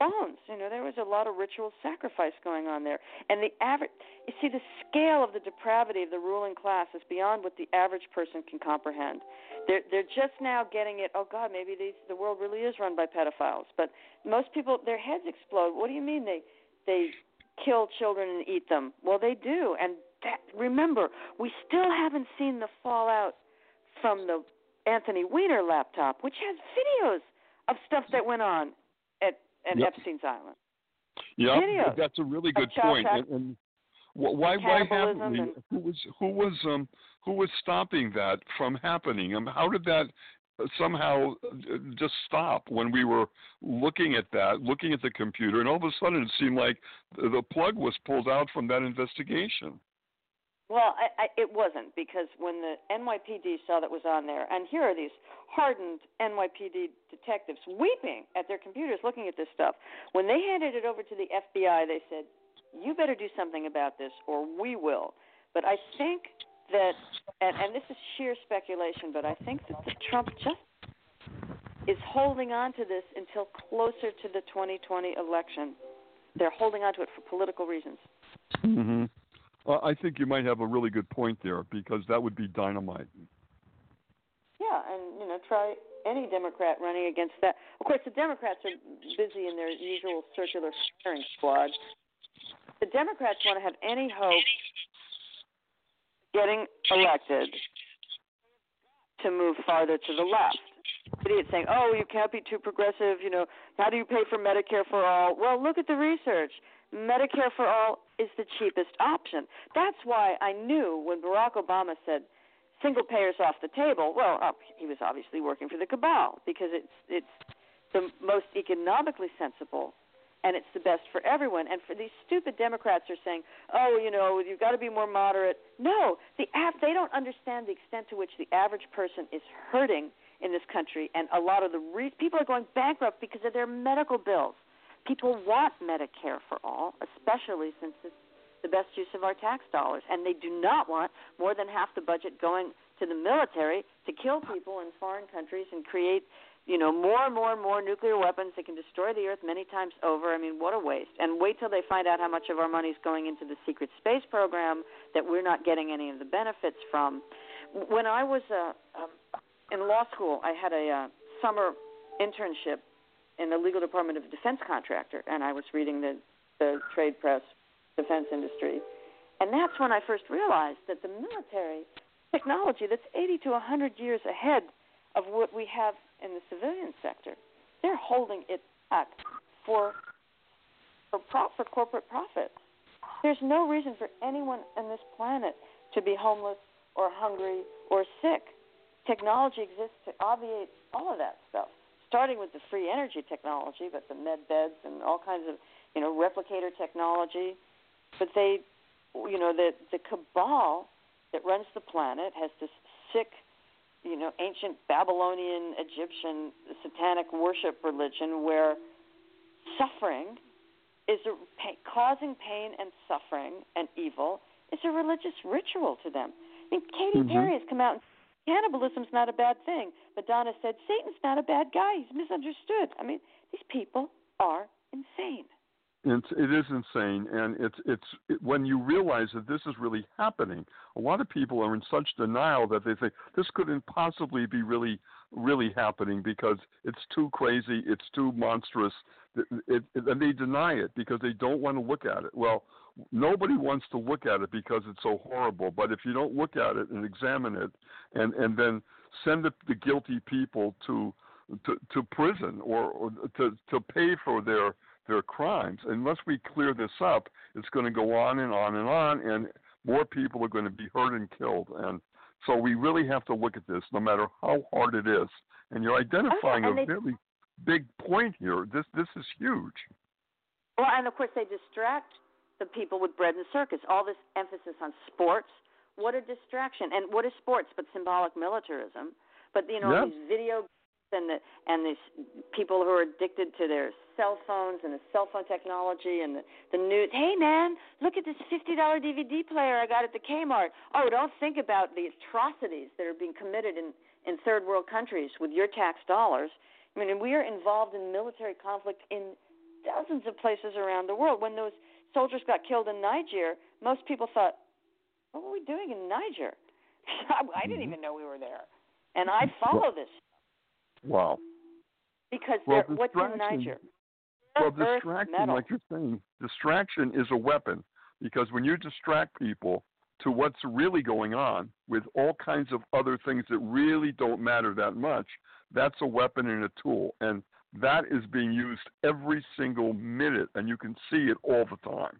bones. You know, there was a lot of ritual sacrifice going on there. And the average, you see, the scale of the depravity of the ruling class is beyond what the average person can comprehend. They're they're just now getting it. Oh God, maybe these the world really is run by pedophiles. But most people, their heads explode. What do you mean they they kill children and eat them? Well, they do. And that, remember, we still haven't seen the fallout from the Anthony Weiner laptop, which has videos of stuff that went on and
yep.
Epstein's Island.
Yeah, that's a really good
point.
And, and why why haven't we?
and-
Who was who was um who was stopping that from happening? Um, how did that somehow uh, just stop when we were looking at that, looking at the computer, and all of a sudden it seemed like the plug was pulled out from that investigation.
Well, I, I, it wasn't because when the NYPD saw that was on there, and here are these hardened NYPD detectives weeping at their computers looking at this stuff. When they handed it over to the FBI, they said, "You better do something about this, or we will." But I think that, and, and this is sheer speculation, but I think that the Trump just is holding on to this until closer to the 2020 election. They're holding on to it for political reasons.
Mm-hmm. Uh, I think you might have a really good point there because that would be dynamite.
Yeah, and you know, try any Democrat running against that. Of course, the Democrats are busy in their usual circular firing squad. The Democrats want to have any hope getting elected to move farther to the left. Idiots saying, "Oh, you can't be too progressive." You know, how do you pay for Medicare for all? Well, look at the research. Medicare for all is the cheapest option. That's why I knew when Barack Obama said single payers off the table. Well, uh, he was obviously working for the cabal because it's it's the most economically sensible and it's the best for everyone. And for these stupid Democrats are saying, "Oh, you know, you've got to be more moderate." No, the av- they don't understand the extent to which the average person is hurting in this country, and a lot of the re- people are going bankrupt because of their medical bills. People want Medicare for all, especially since it's the best use of our tax dollars, and they do not want more than half the budget going to the military to kill people in foreign countries and create, you know, more and more and more nuclear weapons that can destroy the earth many times over. I mean, what a waste! And wait till they find out how much of our money is going into the secret space program that we're not getting any of the benefits from. When I was uh, um, in law school, I had a uh, summer internship in the legal department of a defense contractor, and I was reading the the trade press defense industry. And that's when I first realized that the military technology that's 80 to 100 years ahead of what we have in the civilian sector, they're holding it back for for, pro- for corporate profits. There's no reason for anyone on this planet to be homeless or hungry or sick. Technology exists to obviate all of that stuff, starting with the free energy technology, but the med beds and all kinds of, you know, replicator technology, but they, you know, the the cabal that runs the planet has this sick, you know, ancient Babylonian, Egyptian satanic worship religion where suffering is a, causing pain and suffering and evil is a religious ritual to them. I mean, Katy
mm-hmm.
Perry has come out and cannibalism's not a bad thing. Madonna said Satan's not a bad guy. He's misunderstood. I mean, these people are insane.
It's, it is insane, and it's it's it, when you realize that this is really happening. A lot of people are in such denial that they think this couldn't possibly be really really happening because it's too crazy, it's too monstrous, it, it, and they deny it because they don't want to look at it. Well, nobody wants to look at it because it's so horrible. But if you don't look at it and examine it, and and then send the, the guilty people to to, to prison or, or to to pay for their their crimes. Unless we clear this up, it's going to go on and on and on, and more people are going to be hurt and killed. And so we really have to look at this, no matter how hard it is. And you're identifying
oh, yeah,
a really big point here. This this is huge.
Well, and of course they distract the people with bread and circus. All this emphasis on sports. What a distraction! And what is sports but symbolic militarism? But you know
yes.
these video and the and these people who are addicted to their cell phones and the cell phone technology and the, the news. Hey man, look at this fifty dollar DVD player I got at the Kmart. Oh, don't think about the atrocities that are being committed in in third world countries with your tax dollars. I mean, we are involved in military conflict in dozens of places around the world. When those soldiers got killed in Niger, most people thought, "What were we doing in Niger?" (laughs) I didn't
mm-hmm.
even know we were there. And I follow this
Wow.
Because
well,
what's in Niger?
Well, distraction, like you're saying, distraction is a weapon because when you distract people to what's really going on with all kinds of other things that really don't matter that much, that's a weapon and a tool. And that is being used every single minute, and you can see it all the time.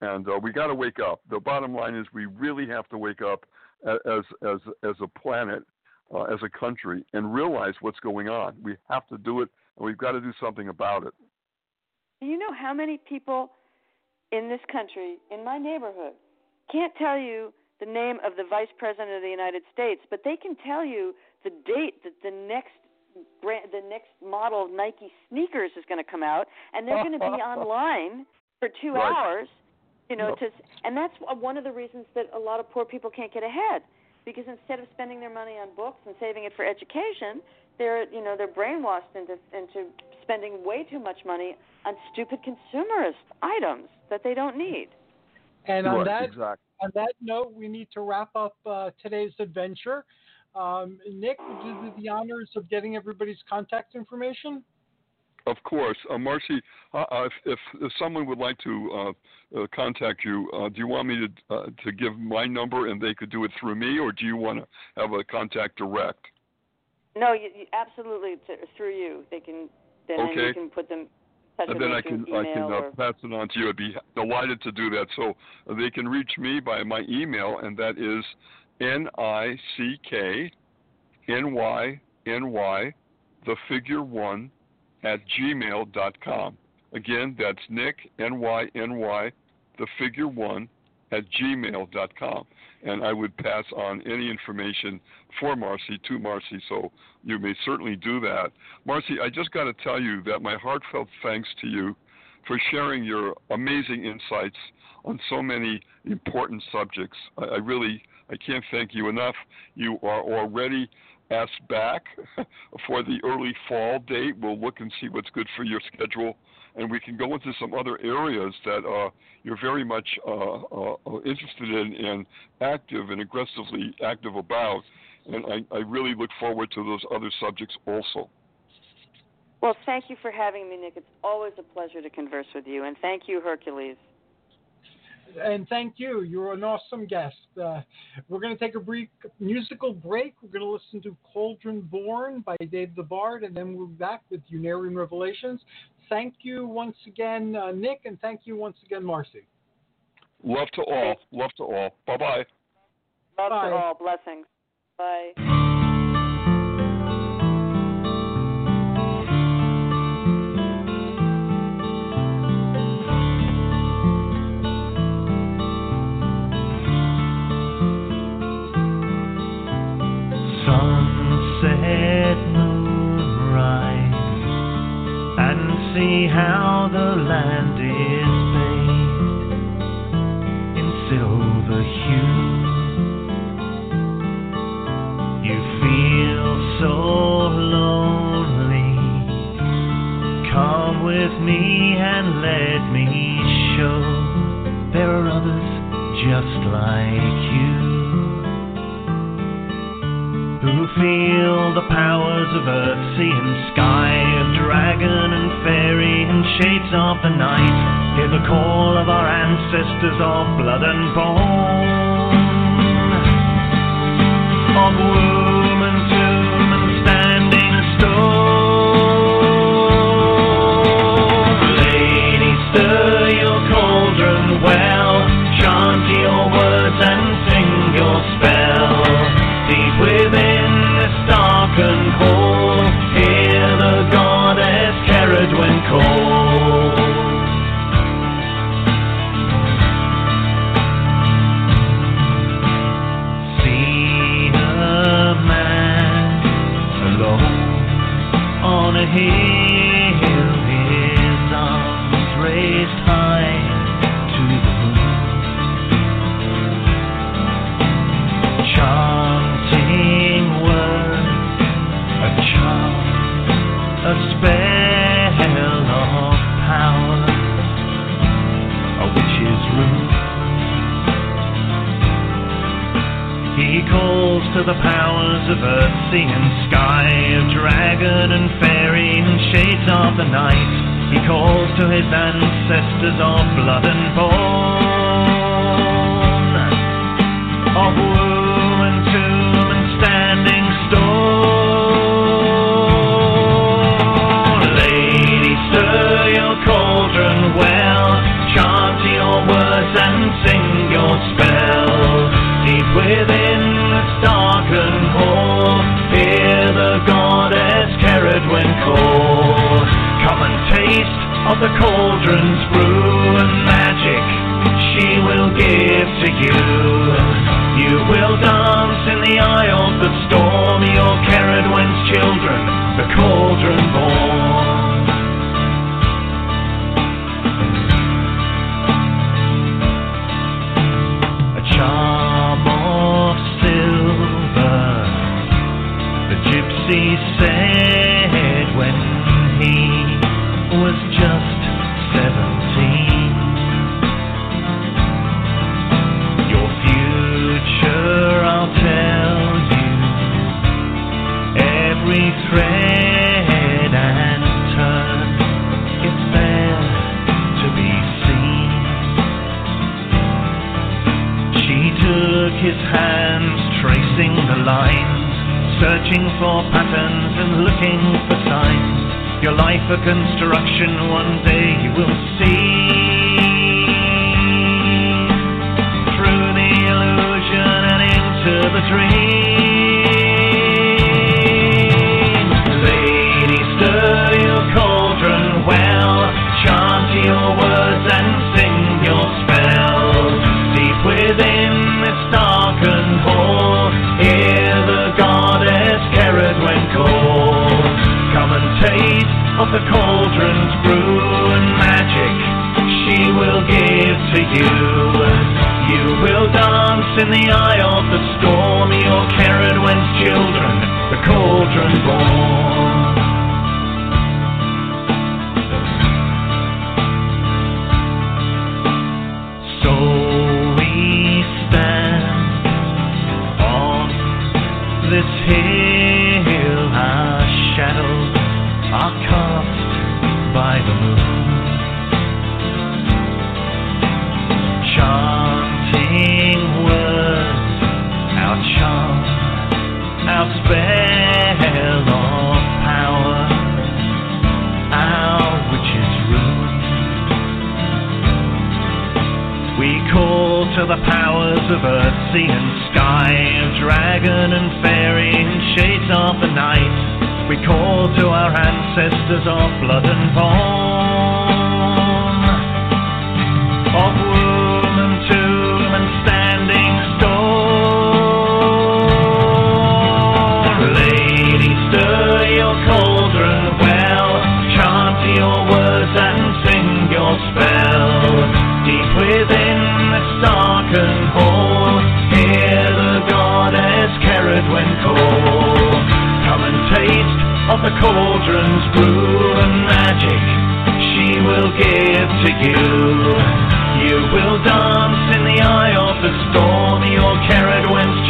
And uh, we got to wake up. The bottom line is we really have to wake up as as as a planet uh, as a country and realize what's going on. We have to do it, and we've got to do something about it.
You know how many people in this country, in my neighborhood, can't tell you the name of the vice president of the United States, but they can tell you the date that the next brand, the next model of Nike sneakers is going to come out, and they're going to be (laughs) online for two
right.
hours. You know, to and that's one of the reasons that a lot of poor people can't get ahead because instead of spending their money on books and saving it for education, they're you know they're brainwashed into into spending way too much money on stupid consumerist items that they don't need.
And on
right,
that
exactly.
on that note, we need to wrap up uh, today's adventure. Um, Nick, would you do the honors of getting everybody's contact information?
Of course, uh, Marcy. Uh, uh, if, if, if someone would like to uh, uh contact you, uh, do you want me to uh, to give my number and they could do it through me, or do you want to have a contact direct?
No, you, you, absolutely through you. They can then
okay.
you can put them.
and then I can I can
or...
pass it on to you. I'd be delighted to do that. So they can reach me by my email, and that is n i c k n y n y the figure one at gmail.com. Again, that's Nick, N-Y-N-Y, the figure one, at gmail.com. And I would pass on any information for Marcy to Marcy, so you may certainly do that. Marcy, I just got to tell you that my heartfelt thanks to you for sharing your amazing insights on so many important subjects. I, I really I can't thank you enough. You are already asked back (laughs) for the early fall date. We'll look and see what's good for your schedule, and we can go into some other areas that uh, you're very much uh, uh, interested in and active and aggressively active about. And I, I really look forward to those other subjects also.
Well, thank you for having me, Nick. It's always a pleasure to converse with you, and thank you, Hercules
and thank you. You're an awesome guest. Uh, we're going to take a brief musical break. We're going to listen to Cauldron Born by Dave the Bard, and then we'll be back with Unarian Revelations. Thank you once again, uh, Nick, and thank you once again, Marcy.
Love to all. Love to all. Bye-bye.
Love
Bye.
to all. Blessings. Bye.
how the land is bathed in silver hue. You feel so lonely. Come with me and let me show there are others just like you who feel the powers of earth, sea, and shades of the night, hear the call of our ancestors of blood and bone. Of world to the powers of earth, sea, and sky, of dragon and fairy and shades of the night. He calls to his ancestors of blood and bone, of wood. the cauldron.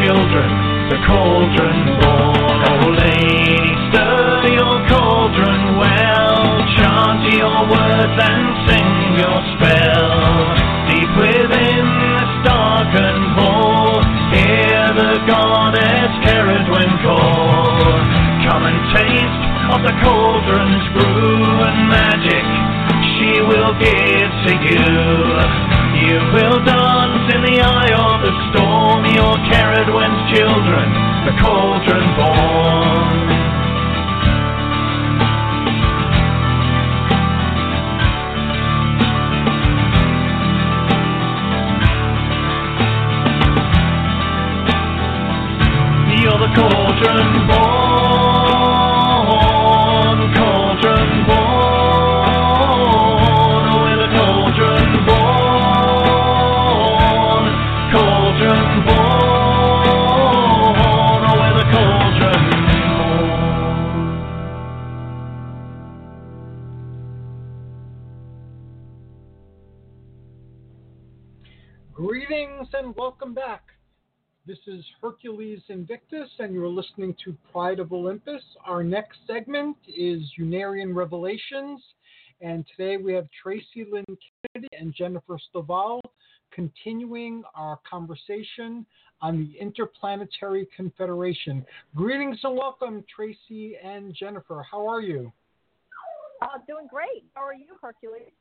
children, the cauldron
of Olympus. Our next segment is Unarian Revelations, and today we have Tracey Lynn Kennedy and Jennifer Stovall continuing our conversation on the Interplanetary Confederation. Greetings and welcome, Tracey and Jennifer. How are you?
Uh, doing great. How are you, Hercules?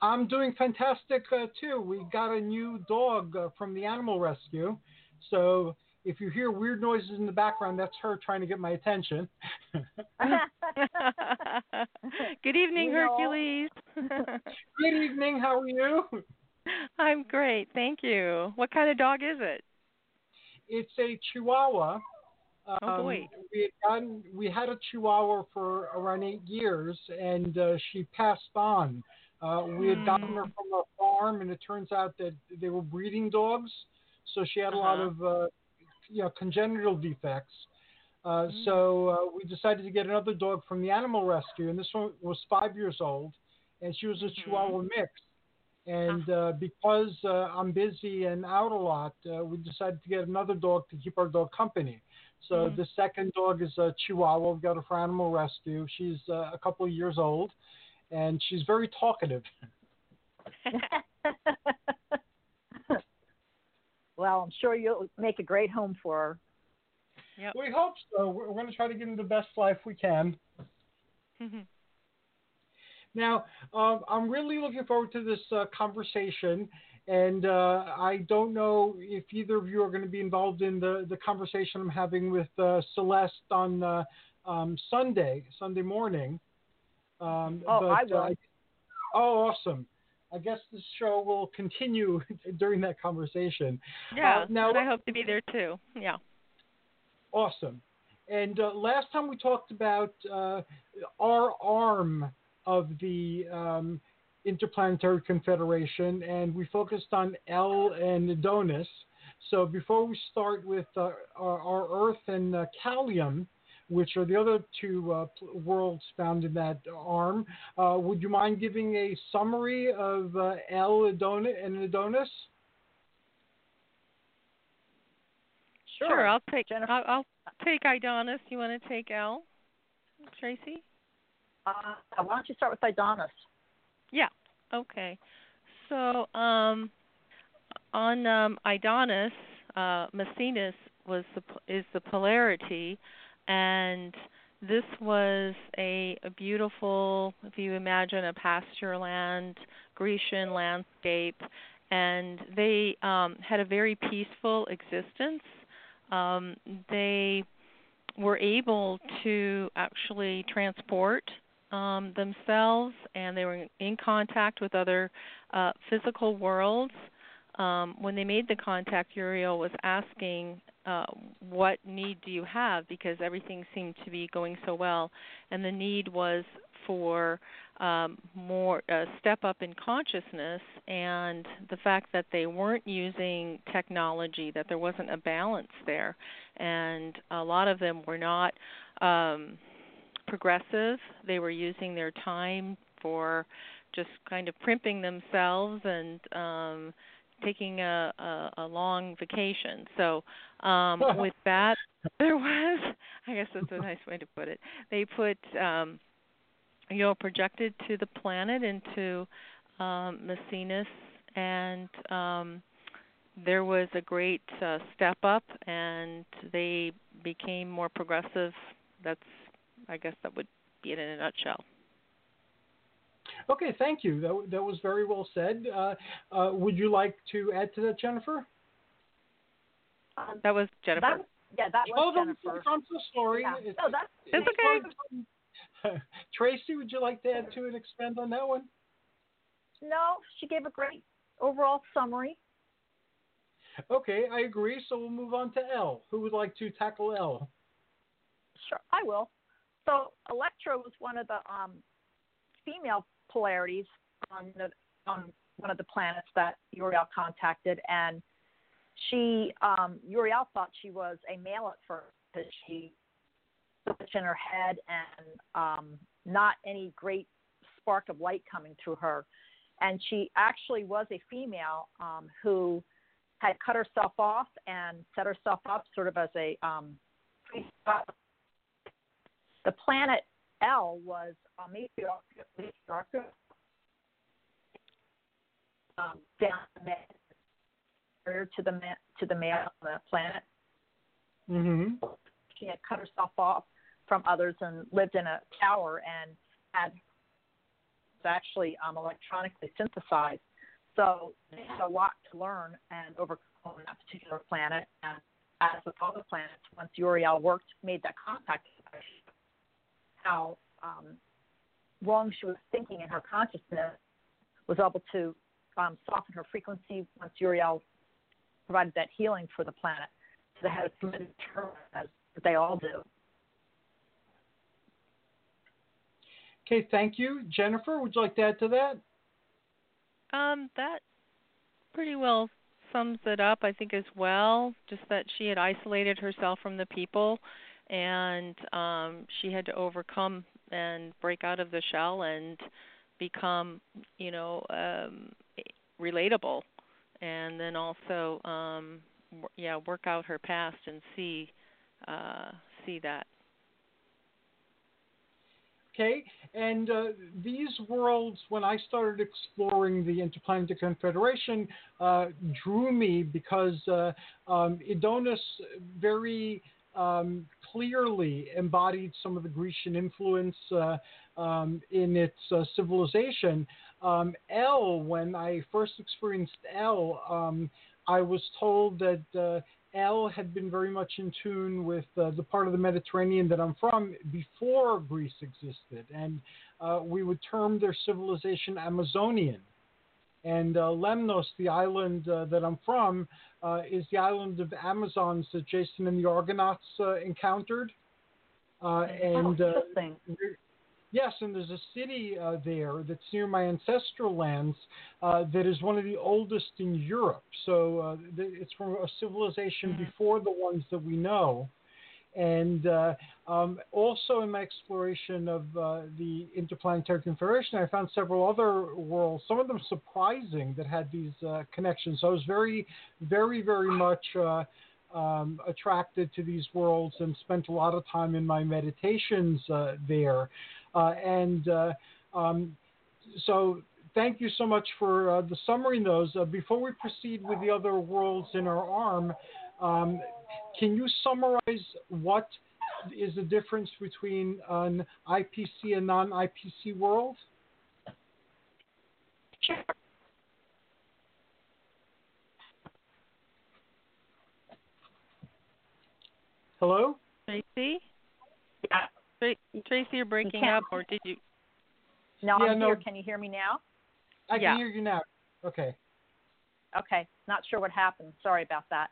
I'm doing fantastic uh, too. We got a new dog uh, from the animal rescue. So if you hear weird noises in the background, that's her trying to get my attention. (laughs)
Good evening, Hercules. (laughs)
Good evening. How are you?
I'm great, thank you. What kind of dog is it?
It's a Chihuahua.
Oh, boy.
We had gotten, we had a Chihuahua for around eight years, and uh, she passed on. Uh, we had gotten her
Hmm.
from a farm, and it turns out that they were breeding dogs, so she had a lot
Uh-huh.
of uh, you know congenital defects. Uh,
Hmm.
So uh, we decided to get another dog from the animal rescue, and this one was five years old, and she was a
Mm-hmm.
Chihuahua mix. And uh, because uh, I'm busy and out a lot, uh, we decided to get another dog to keep our dog company. So
Mhm.
the second dog is a Chihuahua. We got her for animal rescue. She's uh, a couple of years old, and she's very talkative. (laughs) (laughs)
well, I'm sure you'll make a great home for her.
Yep.
We hope so. We're, we're going to try to give her the best life we can. Now, um, I'm really looking forward to this uh, conversation, and uh, I don't know if either of you are going to be involved in the, the conversation I'm having with uh, Celeste on uh, um, Sunday, Sunday morning. Um,
Oh, I
but, uh,
will.
oh, awesome. I guess this show will continue (laughs) during that conversation.
yeah,
Uh, now-
I hope to be there too. Yeah.
Awesome. And uh, last time we talked about uh, our arm of the um, Interplanetary Confederation, and we focused on L and Adonis. So before we start with uh, our, our Earth and uh, Callium, which are the other two uh, worlds found in that arm, uh, would you mind giving a summary of uh, El Adonis and Adonis?
Sure.
I'll take
Jennifer.
I'll, I'll take Idonis. You want to take L, Tracey?
Uh, why don't you start with Idonis?
Yeah. Okay. So um, on um, Idonis, uh, Maecenas was the is the polarity, and this was a, a beautiful, if you imagine a pasture land, Grecian landscape, and they um, had a very peaceful existence. Um, they were able to actually transport um, themselves, and they were in contact with other uh, physical worlds. Um, when they made the contact, Uriel was asking, uh, "What need do you have?" Because everything seemed to be going so well, and the need was for um, more a step up in consciousness, and the fact that they weren't using technology, that there wasn't a balance there, and a lot of them were not. Um, progressive. They were using their time for just kind of primping themselves and um taking a, a, a long vacation. So um (laughs) with that there was (laughs) I guess that's a nice way to put it. They put um you know projected to the planet into um Maecenas and um there was a great uh, step up and they became more progressive. That's I guess that would be it in a nutshell.
Okay, thank you. That, that was very well said. Uh, uh, would you like to add to that, Jennifer?
Um,
That was Jennifer.
that, yeah, that was
oh,
Jennifer.
I'm so sorry.
Yeah.
It's-
No, that's
It's okay.
fine. (laughs) Tracey, would you like to add to and expand on that one?
no. She gave a great overall summary.
Okay, I agree. So we'll move on to L. Who would like to tackle L?
Sure, I will. So Electra was one of the um, female polarities on the on one of the planets that Uriel contacted, and she um, Uriel thought she was a male at first because she much in her head and um, not any great spark of light coming through her, and she actually was a female um, who had cut herself off and set herself up sort of as a um, the planet L was um, um, down to the to the male on the planet.
Mm-hmm.
She had cut herself off from others and lived in a tower and had was actually um, electronically synthesized. So they had a lot to learn and overcome on that particular planet. And as with all the planets, once Uriel worked, made that contact, how um, wrong she was thinking in her consciousness was able to um, soften her frequency once Uriel provided that healing for the planet. So they had a tremendous turn, as they all do.
Okay, thank you. Jennifer, would you like to add to that?
Um, that pretty well sums it up, I think, as well. Just that she had isolated herself from the people, and um, she had to overcome and break out of the shell and become, you know, um, relatable, and then also, um, yeah, work out her past and see uh, see that.
Okay, and uh, these worlds, when I started exploring the Interplanetary Confederation, uh, drew me because uh, um, Idonus very um, clearly embodied some of the Grecian influence uh, um, in its uh, civilization. Um, L, when I first experienced L, um, I was told that uh, L had been very much in tune with uh, the part of the Mediterranean that I'm from before Greece existed, and uh, we would term their civilization Amazonian. And uh, Lemnos, the island uh, that I'm from, uh, is the island of Amazons that Jason and the Argonauts uh, encountered. and
oh,
Yes, and there's a city uh, there that's near my ancestral lands uh, that is one of the oldest in Europe. So uh, it's from a civilization mm-hmm. before the ones that we know. And uh, um, also in my exploration of uh, the Interplanetary Confederation, I found several other worlds, some of them surprising, that had these uh, connections. So I was very, very, very much um, attracted to these worlds and spent a lot of time in my meditations there. Uh, and uh, um, so thank you so much for uh, the summary in those. Uh, before we proceed with the other worlds in our arm, um, can you summarize what is the difference between an IPC and non IPC world?
Sure.
Hello?
Tracey?
Yeah.
Tracey, you're breaking you up, or did you?
No,
yeah,
I'm
no.
here. Can you hear me now?
I
yeah.
can hear you now. Okay.
Okay. Not sure what happened. Sorry about that.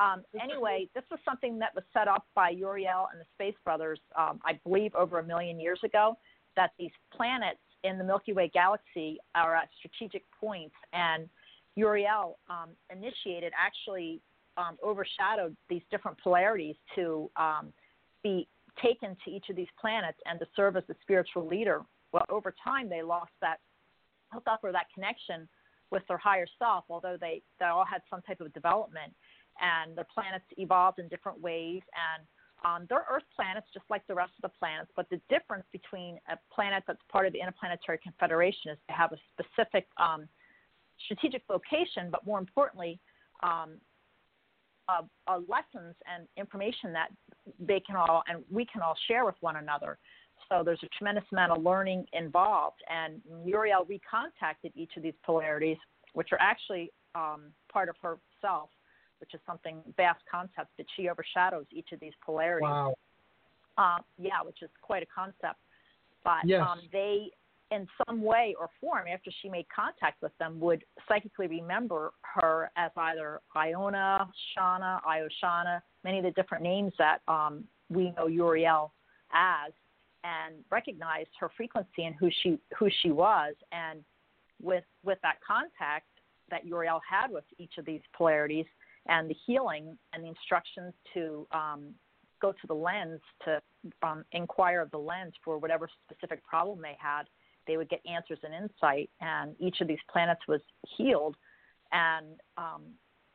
Um, anyway, this was something that was set up by Uriel and the Space Brothers, um, I believe, over a million years ago. That these planets in the Milky Way galaxy are at strategic points, and Uriel um, initiated, actually um, overshadowed these different polarities to um, be taken to each of these planets and to serve as the spiritual leader. Well, over time, they lost that hookup or that connection with their higher self, although they, they all had some type of development. And the planets evolved in different ways. And um, they're Earth planets just like the rest of the planets. But the difference between a planet that's part of the Interplanetary Confederation is they have a specific um, strategic location, but more importantly, um, uh, uh, lessons and information that they can all and we can all share with one another. So there's a tremendous amount of learning involved. And Muriel recontacted each of these polarities, which are actually um, part of herself, which is something vast concept that she overshadows each of these polarities.
Wow.
Uh, yeah, which is quite a concept. But
yes.
um, they in some way or form, after she made contact with them, would psychically remember her as either Iona, Shauna, Ioshana, many of the different names that um, we know Uriel as, and recognized her frequency and who she who she was. And with with that contact that Uriel had with each of these polarities, and the healing and the instructions to um, go to the lens to um, inquire of the lens for whatever specific problem they had they would get answers and insight, and each of these planets was healed and um,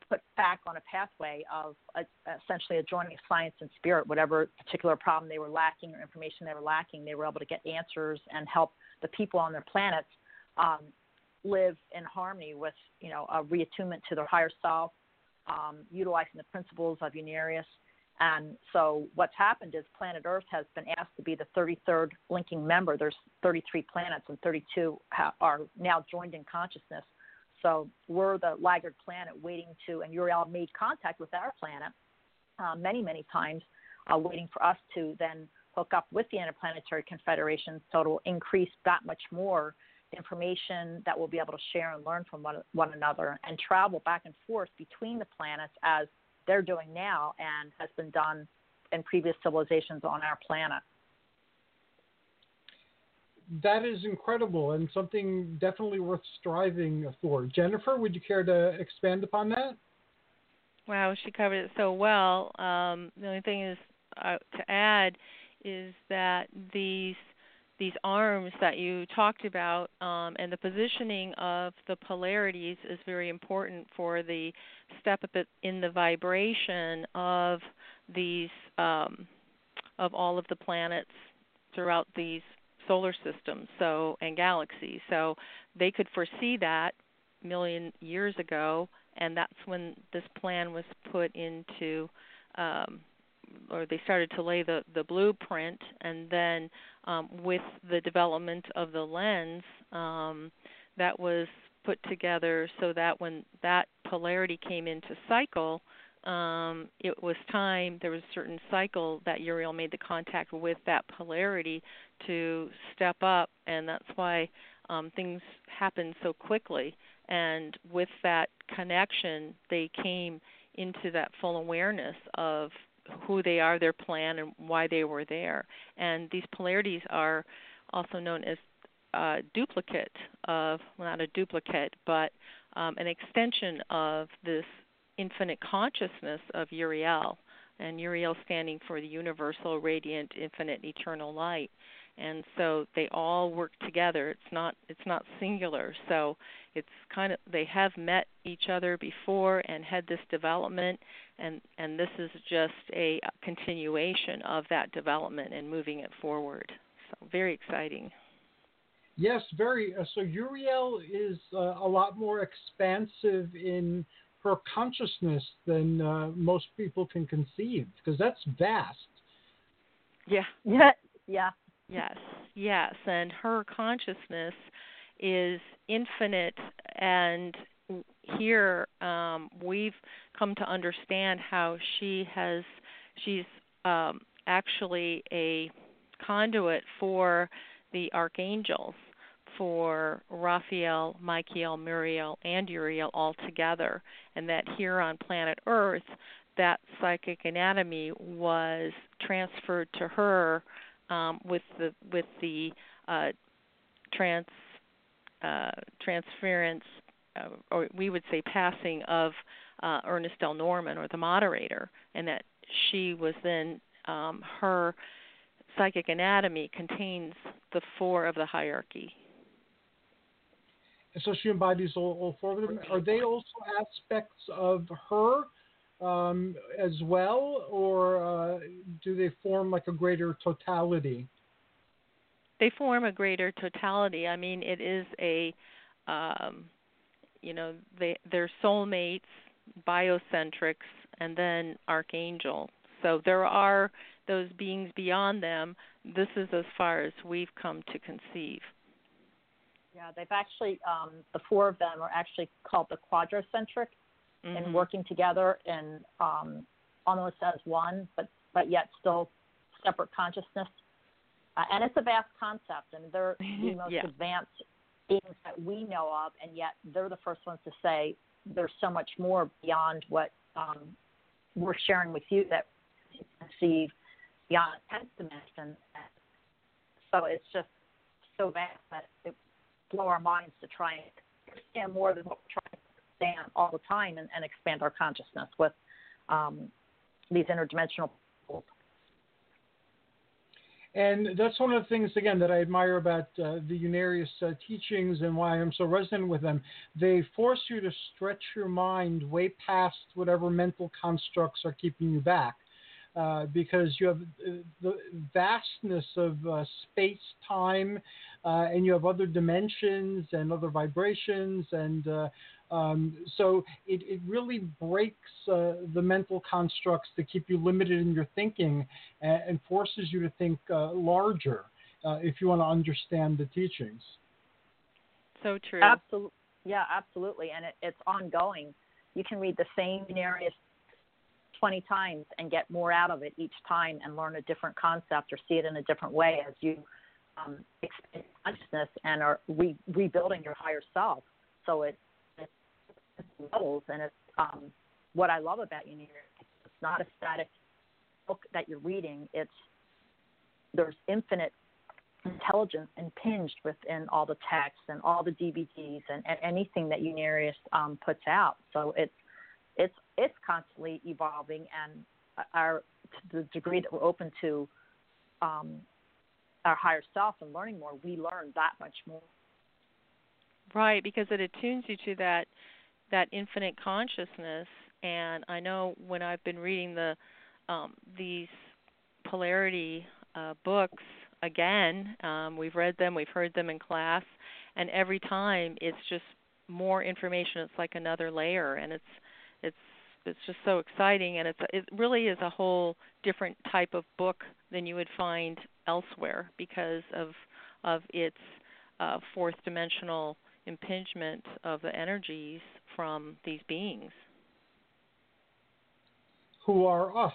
put back on a pathway of a, essentially a joining of science and spirit. Whatever particular problem they were lacking or information they were lacking, they were able to get answers and help the people on their planets um, live in harmony with, you know, a reattunement to their higher self, um, utilizing the principles of Unarius and so what's happened is planet Earth has been asked to be the 33rd linking member. There's 33 planets and 32 ha- are now joined in consciousness. So we're the laggard planet waiting to, and Uriel made contact with our planet uh, many, many times, uh, waiting for us to then hook up with the Interplanetary Confederation so it'll increase that much more information that we'll be able to share and learn from one, one another and travel back and forth between the planets as – they're doing now and has been done in previous civilizations on our planet.
That is incredible and something definitely worth striving for. Jennifer, would you care to expand upon that?
Wow, she covered it so well. Um, the only thing is uh, to add is that these these arms that you talked about um, and the positioning of the polarities is very important for the step up in the vibration of these um, of all of the planets throughout these solar systems so and galaxies. So they could foresee that million years ago and that's when this plan was put into um, or they started to lay the the blueprint and then um, with the development of the lens um, that was put together so that when that polarity came into cycle um, it was time there was a certain cycle that Uriel made the contact with that polarity to step up and that's why um, things happened so quickly. And with that connection they came into that full awareness of who they are, their plan, and why they were there. And these polarities are also known as a duplicate of, well, not a duplicate, but um, an extension of this infinite consciousness of Uriel. And Uriel standing for the universal, radiant, infinite, eternal light and so they all work together. It's not it's not singular. So it's kind of they have met each other before and had this development and and this is just a continuation of that development and moving it forward. So very exciting.
Yes very. Uh, so uriel is uh, a lot more expansive in her consciousness than uh, most people can conceive because that's vast.
Yeah (laughs)
yeah. Yeah
Yes, yes, and her consciousness is infinite, and here um, we've come to understand how she has she's um, actually a conduit for the archangels, for Raphael, Michael, Muriel, and Uriel all together, and that here on planet Earth, that psychic anatomy was transferred to her um, with the with the uh, trans uh, transference, uh, or we would say passing of uh, Ernest L. Norman or the moderator, and that she was then um, her psychic anatomy contains the four of the hierarchy.
And so she embodies all, all four of them. Are they also aspects of her um, as well, or uh, do they form like a greater totality?
They form a greater totality. I mean, it is a, um, you know, they they're soulmates, biocentrics, and then archangel. So there are those beings beyond them. This is as far as we've come to conceive.
Yeah, they've actually um, the four of them are actually called the quadrocentric mm-hmm. and working together and um, almost as one, but but yet still separate consciousness. uh, and it's a vast concept, and they're (laughs) the most
Yeah.
advanced beings that we know of, and yet they're the first ones to say there's so much more beyond what um, we're sharing with you that you can see beyond tenth dimension. So it's just so vast that it blow our minds to try and understand more than what we're trying understand all the time and, and expand our consciousness with um, these interdimensional.
And that's one of the things, again, that I admire about uh, the Unarius uh, teachings and why I'm so resonant with them. They force you to stretch your mind way past whatever mental constructs are keeping you back. Uh, because you have uh, the vastness of uh, space time, uh, and you have other dimensions and other vibrations, and um, so it, it really breaks uh, the mental constructs that keep you limited in your thinking and, and forces you to think uh, larger uh, if you want to understand the teachings.
So true.
Absolutely. Yeah, absolutely. And it, it's ongoing. You can read the same areas 20 times and get more out of it each time and learn a different concept or see it in a different way as you um, expand consciousness and are re- rebuilding your higher self. So it, it's, it's levels, and it's um, what I love about Unir. It's not a static book that you're reading. It's there's infinite intelligence impinged within all the texts and all the DVDs and, and anything that Unarius um, puts out. So it's it's it's constantly evolving, and our to the degree that we're open to um, our higher self and learning more, we learn that much more.
Right, because it attunes you to that that infinite consciousness. And I know when I've been reading the um, these polarity uh, books again, um, we've read them, we've heard them in class, and every time it's just more information. It's like another layer, and it's it's it's just so exciting, and it's it really is a whole different type of book than you would find elsewhere because of of its uh, fourth dimensional impingement of the energies from these beings.
Who are us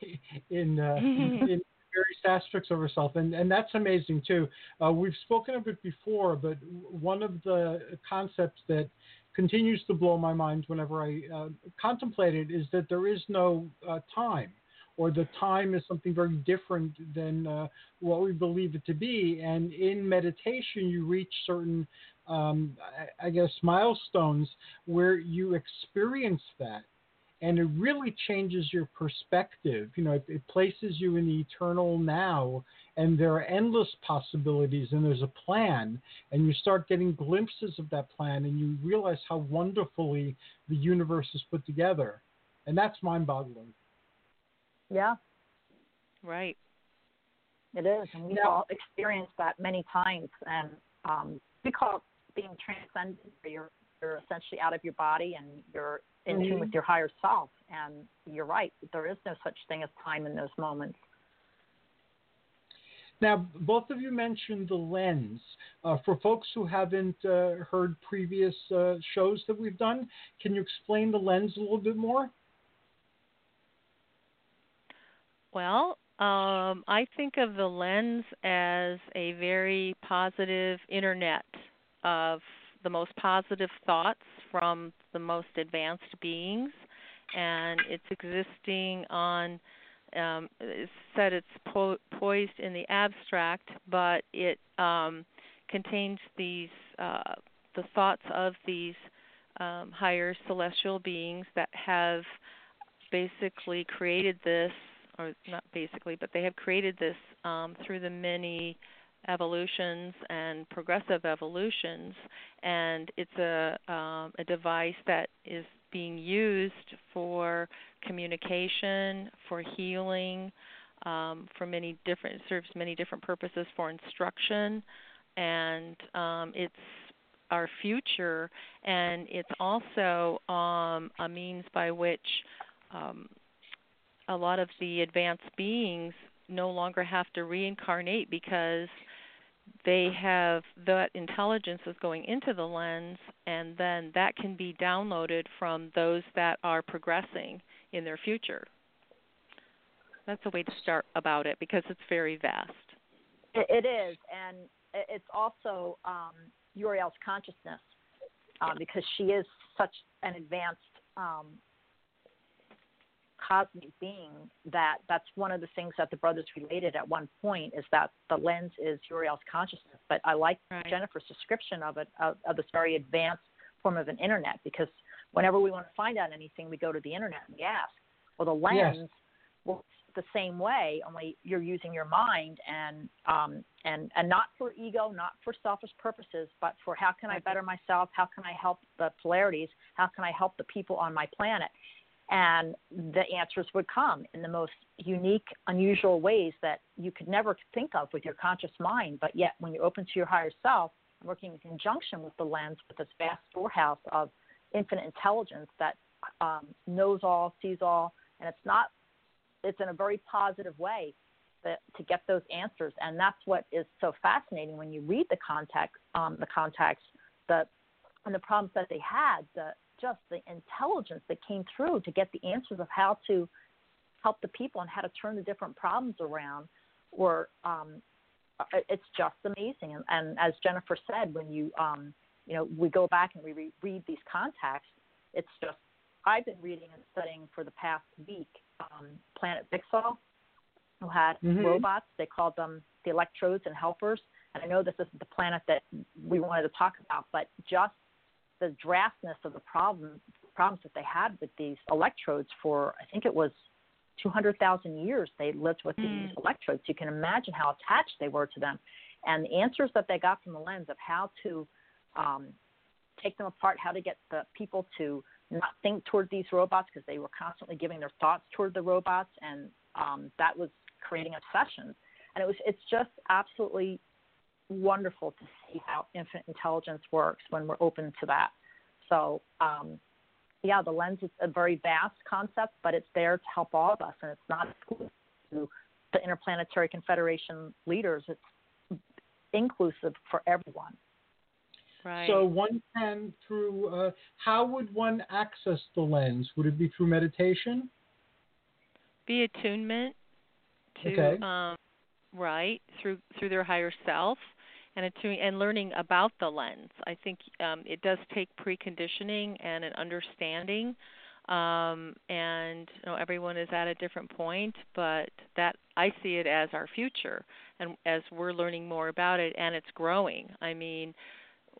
(laughs) in, uh, (laughs) in various aspects of ourselves, and and that's amazing too. Uh, we've spoken of it before, but one of the concepts that continues to blow my mind whenever I uh, contemplate it is that there is no uh, time, or the time is something very different than uh, what we believe it to be. And in meditation, you reach certain, um, I, I guess, milestones where you experience that and it really changes your perspective. You know, it, it, places you in the eternal now, and there are endless possibilities, and there's a plan, and you start getting glimpses of that plan, and you realize how wonderfully the universe is put together, and that's mind-boggling.
Yeah.
Right.
It is, and we've
Now-
all experienced that many times, and um, we call it being transcendent. Where you're you're essentially out of your body and you're in tune with your higher self. And you're right, there is no such thing as time in those moments.
Now, both of you mentioned the lens. Uh, for folks who haven't uh, heard previous uh, shows that we've done, can you explain the lens a little bit more?
Well, um, I think of the lens as a very positive internet of the most positive thoughts from the most advanced beings, and it's existing on. Um, it's said it's po- poised in the abstract, but it um, contains these uh, the thoughts of these um, higher celestial beings that have basically created this, or not basically, but they have created this um, through the many evolutions and progressive evolutions, and it's a um, a device that is being used for communication, for healing, um, for many different serves many different purposes for instruction, and um, it's our future, and it's also um, a means by which um, a lot of the advanced beings no longer have to reincarnate because they have that intelligence is going into the lens and then that can be downloaded from those that are progressing in their future. That's a way to start about it because it's very vast.
It, is, and it's also um, Uriel's consciousness uh, because she is such an advanced um, cosmic being that that's one of the things that the brothers related at one point is that the lens is Uriel's consciousness. But I like
right.
Jennifer's description of it of, of, this very advanced form of an internet because whenever we want to find out anything, we go to the internet and we ask. Well, the lens yes. works the same way, only you're using your mind and um, and and not for ego, not for selfish purposes, but for how can I better myself? How can I help the polarities? How can I help the people on my planet? And the answers would come in the most unique, unusual ways that you could never think of with your conscious mind. But yet, when you open to your higher self, working in conjunction with the lens, with this vast storehouse of infinite intelligence that um, knows all, sees all, and it's not, it's in a very positive way to, to get those answers. And that's what is so fascinating when you read the context, um, the context, the and the problems that they had, the just the intelligence that came through to get the answers of how to help the people and how to turn the different problems around were um, it's just amazing. And, and, as jennifer said when you um, you know we go back and we re- read these contacts it's just i've been reading and studying for the past week um, planet Bixal, who had
mm-hmm.
robots. They called them the electrodes and helpers. And i know this isn't the planet that we wanted to talk about but just the draftness of the problem problems that they had with these electrodes for I think it was 200,000 years they lived with
mm.
these electrodes. You can imagine how attached they were to them, and the answers that they got from the lens of how to um, take them apart, how to get the people to not think toward these robots because they were constantly giving their thoughts toward the robots, and um, that was creating obsessions. And it was it's just absolutely wonderful to see how infinite intelligence works when we're open to that. So, um, yeah, the lens is a very vast concept, but it's there to help all of us, and it's not exclusive to the Interplanetary Confederation leaders. It's inclusive for everyone.
Right.
So one can through uh, how would one access the lens? Would it be through meditation?
Be attunement to
okay.
um, right through through their higher self and attuning and learning about the lens. I think um, it does take preconditioning and an understanding. Um, and you know everyone is at a different point, but that I see it as our future, and as we're learning more about it, and it's growing. I mean,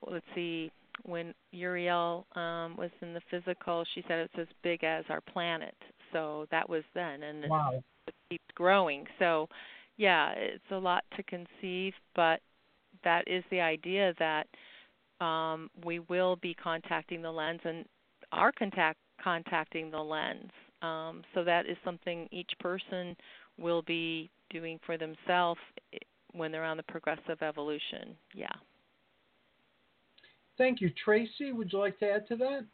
let's see, when Uriel um, was in the physical, she said it's as big as our planet. So that was then, and
wow.
it keeps growing. So, yeah, it's a lot to conceive, but that is the idea that um, we will be contacting the lens and are contact contacting the lens. Um, so that is something each person will be doing for themselves eh, when they're on the progressive evolution. Yeah.
Thank you, Tracey. Would you like to add to that?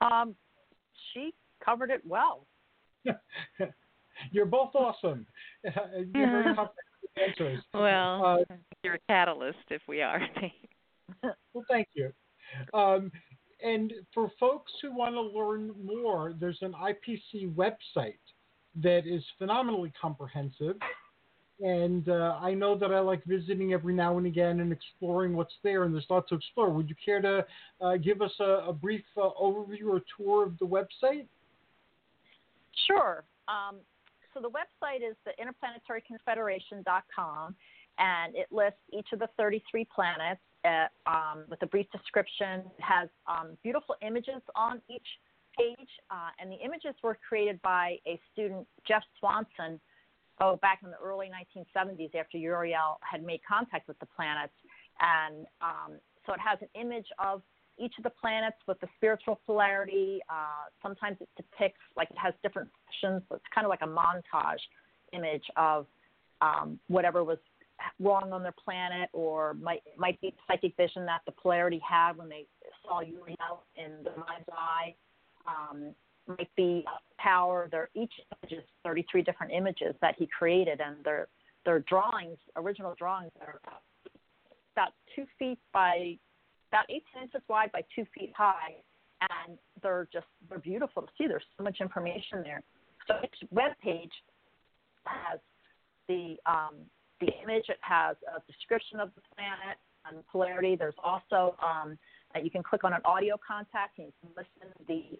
Um, she covered it well. (laughs)
You're both awesome. (laughs) You're very (laughs) answers.
Well,
uh,
you're a catalyst if we are. (laughs)
well, thank you. Um, and for folks who want to learn more, there's an IPC website that is phenomenally comprehensive. And uh, I know that I like visiting every now and again and exploring what's there, and there's lots to explore. Would you care to uh, give us a, a brief uh, overview or tour of the website?
Sure. Um, so the website is the interplanetaryconfederation.com, and it lists each of the 33 planets at, uh, um, with a brief description. It has um, beautiful images on each page, uh, and the images were created by a student, Jeff Swanson, oh, back in the early 1970s after Uriel had made contact with the planets. And um, so it has an image of each of the planets with the spiritual polarity. Uh, sometimes it depicts, like it has different sections, so it's kind of like a montage image of um, whatever was wrong on their planet, or might might be psychic vision that the polarity had when they saw Uriel in the mind's eye. Um, might be power. There, each image is 33 different images that he created, and they're they're drawings, original drawings that are about two feet by about 18 inches wide by two feet high, and they're just they're beautiful to see. There's so much information there. So each web page has the um, the image. It has a description of the planet and polarity. There's also um, you can click on an audio contact and you can listen the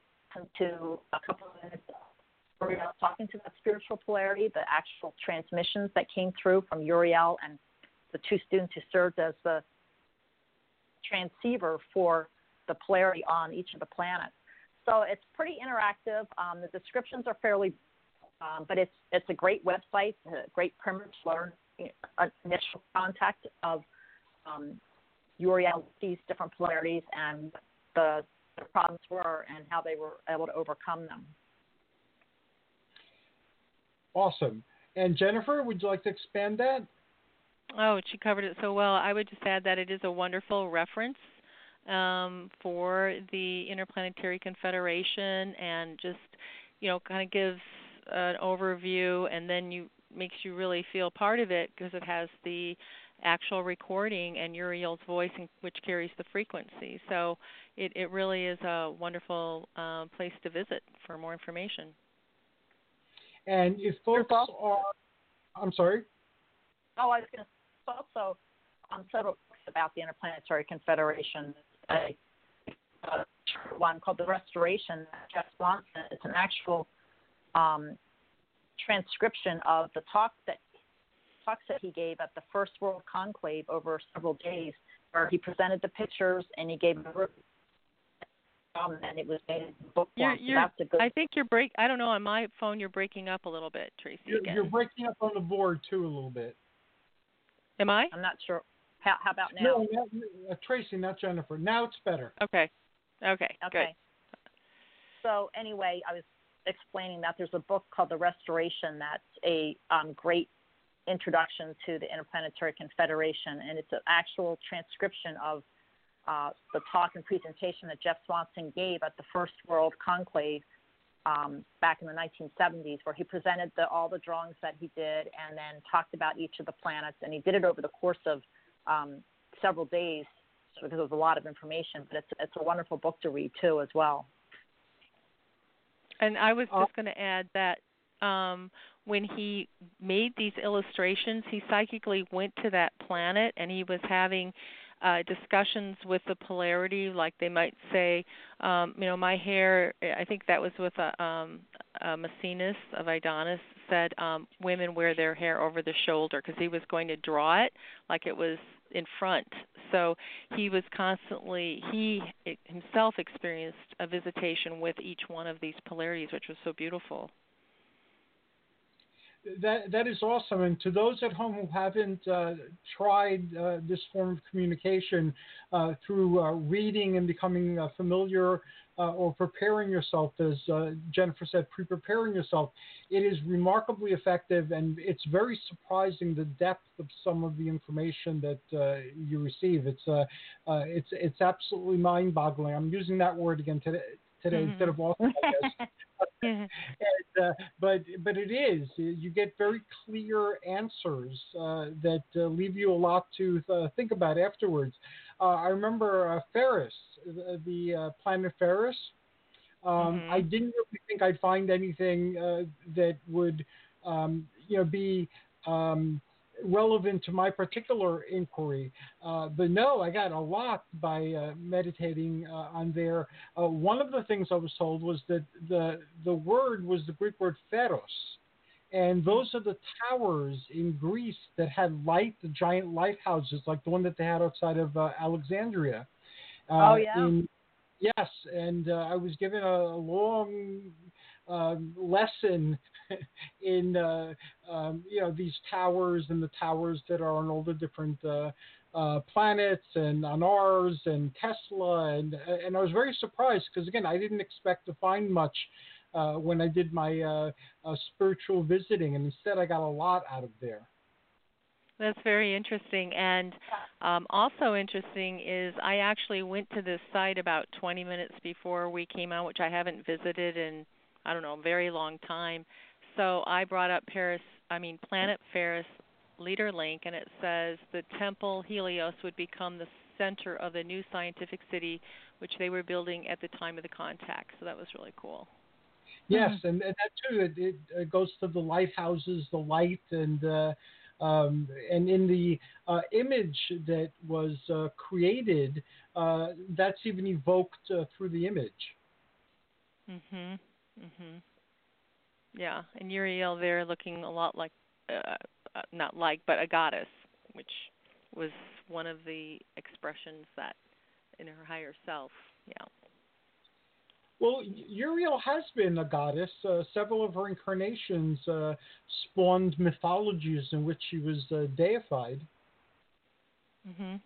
to a couple of minutes Uriel talking to that spiritual polarity, the actual transmissions that came through from Uriel and the two students who served as the transceiver for the polarity on each of the planets. So it's pretty interactive. Um, the descriptions are fairly, um, but it's it's a great website, a great primer to learn initial contact of um, these different polarities, and the, the problems were and how they were able to overcome them.
Awesome. And Jennifer, would you like to expand that?
Oh, she covered it so well. I would just add that it is a wonderful reference um, for the Interplanetary Confederation, and just you know, kind of gives an overview, and then you makes you really feel part of it because it has the actual recording and Uriel's voice, which carries the frequency. So it, it really is a wonderful uh, place to visit for more information.
And if folks are, I'm sorry.
Oh, I was going to also on several books about the Interplanetary Confederation. A, a one called The Restoration, Jeff Swanson. It's an actual um, transcription of the talk that talks that he gave at the First World Conclave over several days, where he presented the pictures and he gave a um, and it was made in book
form.
You're, you're,
so I think you're break. I don't know on my phone. You're breaking up a little bit, Tracey.
You're,
again.
you're breaking up on the board too a little bit.
Am I?
I'm not sure. How, how about now?
No, not, uh, Tracey, not Jennifer. Now it's better.
Okay. Okay.
Okay.
Good.
So anyway, I was explaining that there's a book called The Restoration that's a um, great introduction to the Interplanetary Confederation, and it's an actual transcription of uh, the talk and presentation that Jeff Swanson gave at the First World Conclave um, back in the 1970s, where he presented the, all the drawings that he did and then talked about each of the planets. And he did it over the course of um, several days because there was a lot of information. But it's it's a wonderful book to read too, as well.
And I was just going to add that um, when he made these illustrations, he psychically went to that planet and he was having uh, discussions with the polarity, like they might say, um, you know, my hair. I think that was with a, um, a Maecenas of Idonis said um, women wear their hair over the shoulder because he was going to draw it like it was in front. So he was constantly he himself experienced a visitation with each one of these polarities, which was so beautiful
that that is awesome. And to those at home who haven't uh, tried uh, this form of communication uh, through uh, reading and becoming uh, familiar uh, or preparing yourself, as Jennifer said, pre-preparing yourself, it is remarkably effective, and it's very surprising the depth of some of the information that you receive. It's it's it's absolutely mind-boggling. I'm using that word again today today mm-hmm. instead of (laughs) awesome. (laughs) and, uh, but but it is you get very clear answers uh, that uh, leave you a lot to uh, think about afterwards. Uh, I remember uh, Ferris, the, the planet Ferris. Um, mm-hmm. I didn't really think I'd find anything that would um, you know be um, relevant to my particular inquiry. Uh, but no, I got a lot by uh, meditating uh, on there. Uh, one of the things I was told was that the the word was the Greek word pharos, and those are the towers in Greece that had light, the giant lighthouses, like the one that they had outside of uh, Alexandria.
Uh, oh yeah.
In, yes, and I was given a long um, lesson (laughs) in uh, um, you know these towers and the towers that are on all the different uh, uh, planets and on ours and Tesla and and I was very surprised because again I didn't expect to find much uh, when I did my uh, uh, spiritual visiting and instead I got a lot out of there.
That's very interesting. And um, also interesting is I actually went to this site about 20 minutes before we came out, which I haven't visited in I don't know, a very long time. So I brought up Paris, I mean Planet Ferris Leader Link, and it says the Temple Helios would become the center of the new scientific city, which they were building at the time of the contact. So that was really cool.
Yes, mm-hmm. and, and that too, it, it, goes to the lighthouses, the light, and uh, Um, and in the uh, image that was uh, created, uh, that's even evoked uh, through the image.
Mhm. Mhm. Yeah, and Uriel there looking a lot like, uh, uh, not like, but a goddess, which was one of the expressions that in her higher self. Yeah.
Well, Uriel has been a goddess. Uh, several of her incarnations uh, spawned mythologies in which she was uh, deified.
Mhm.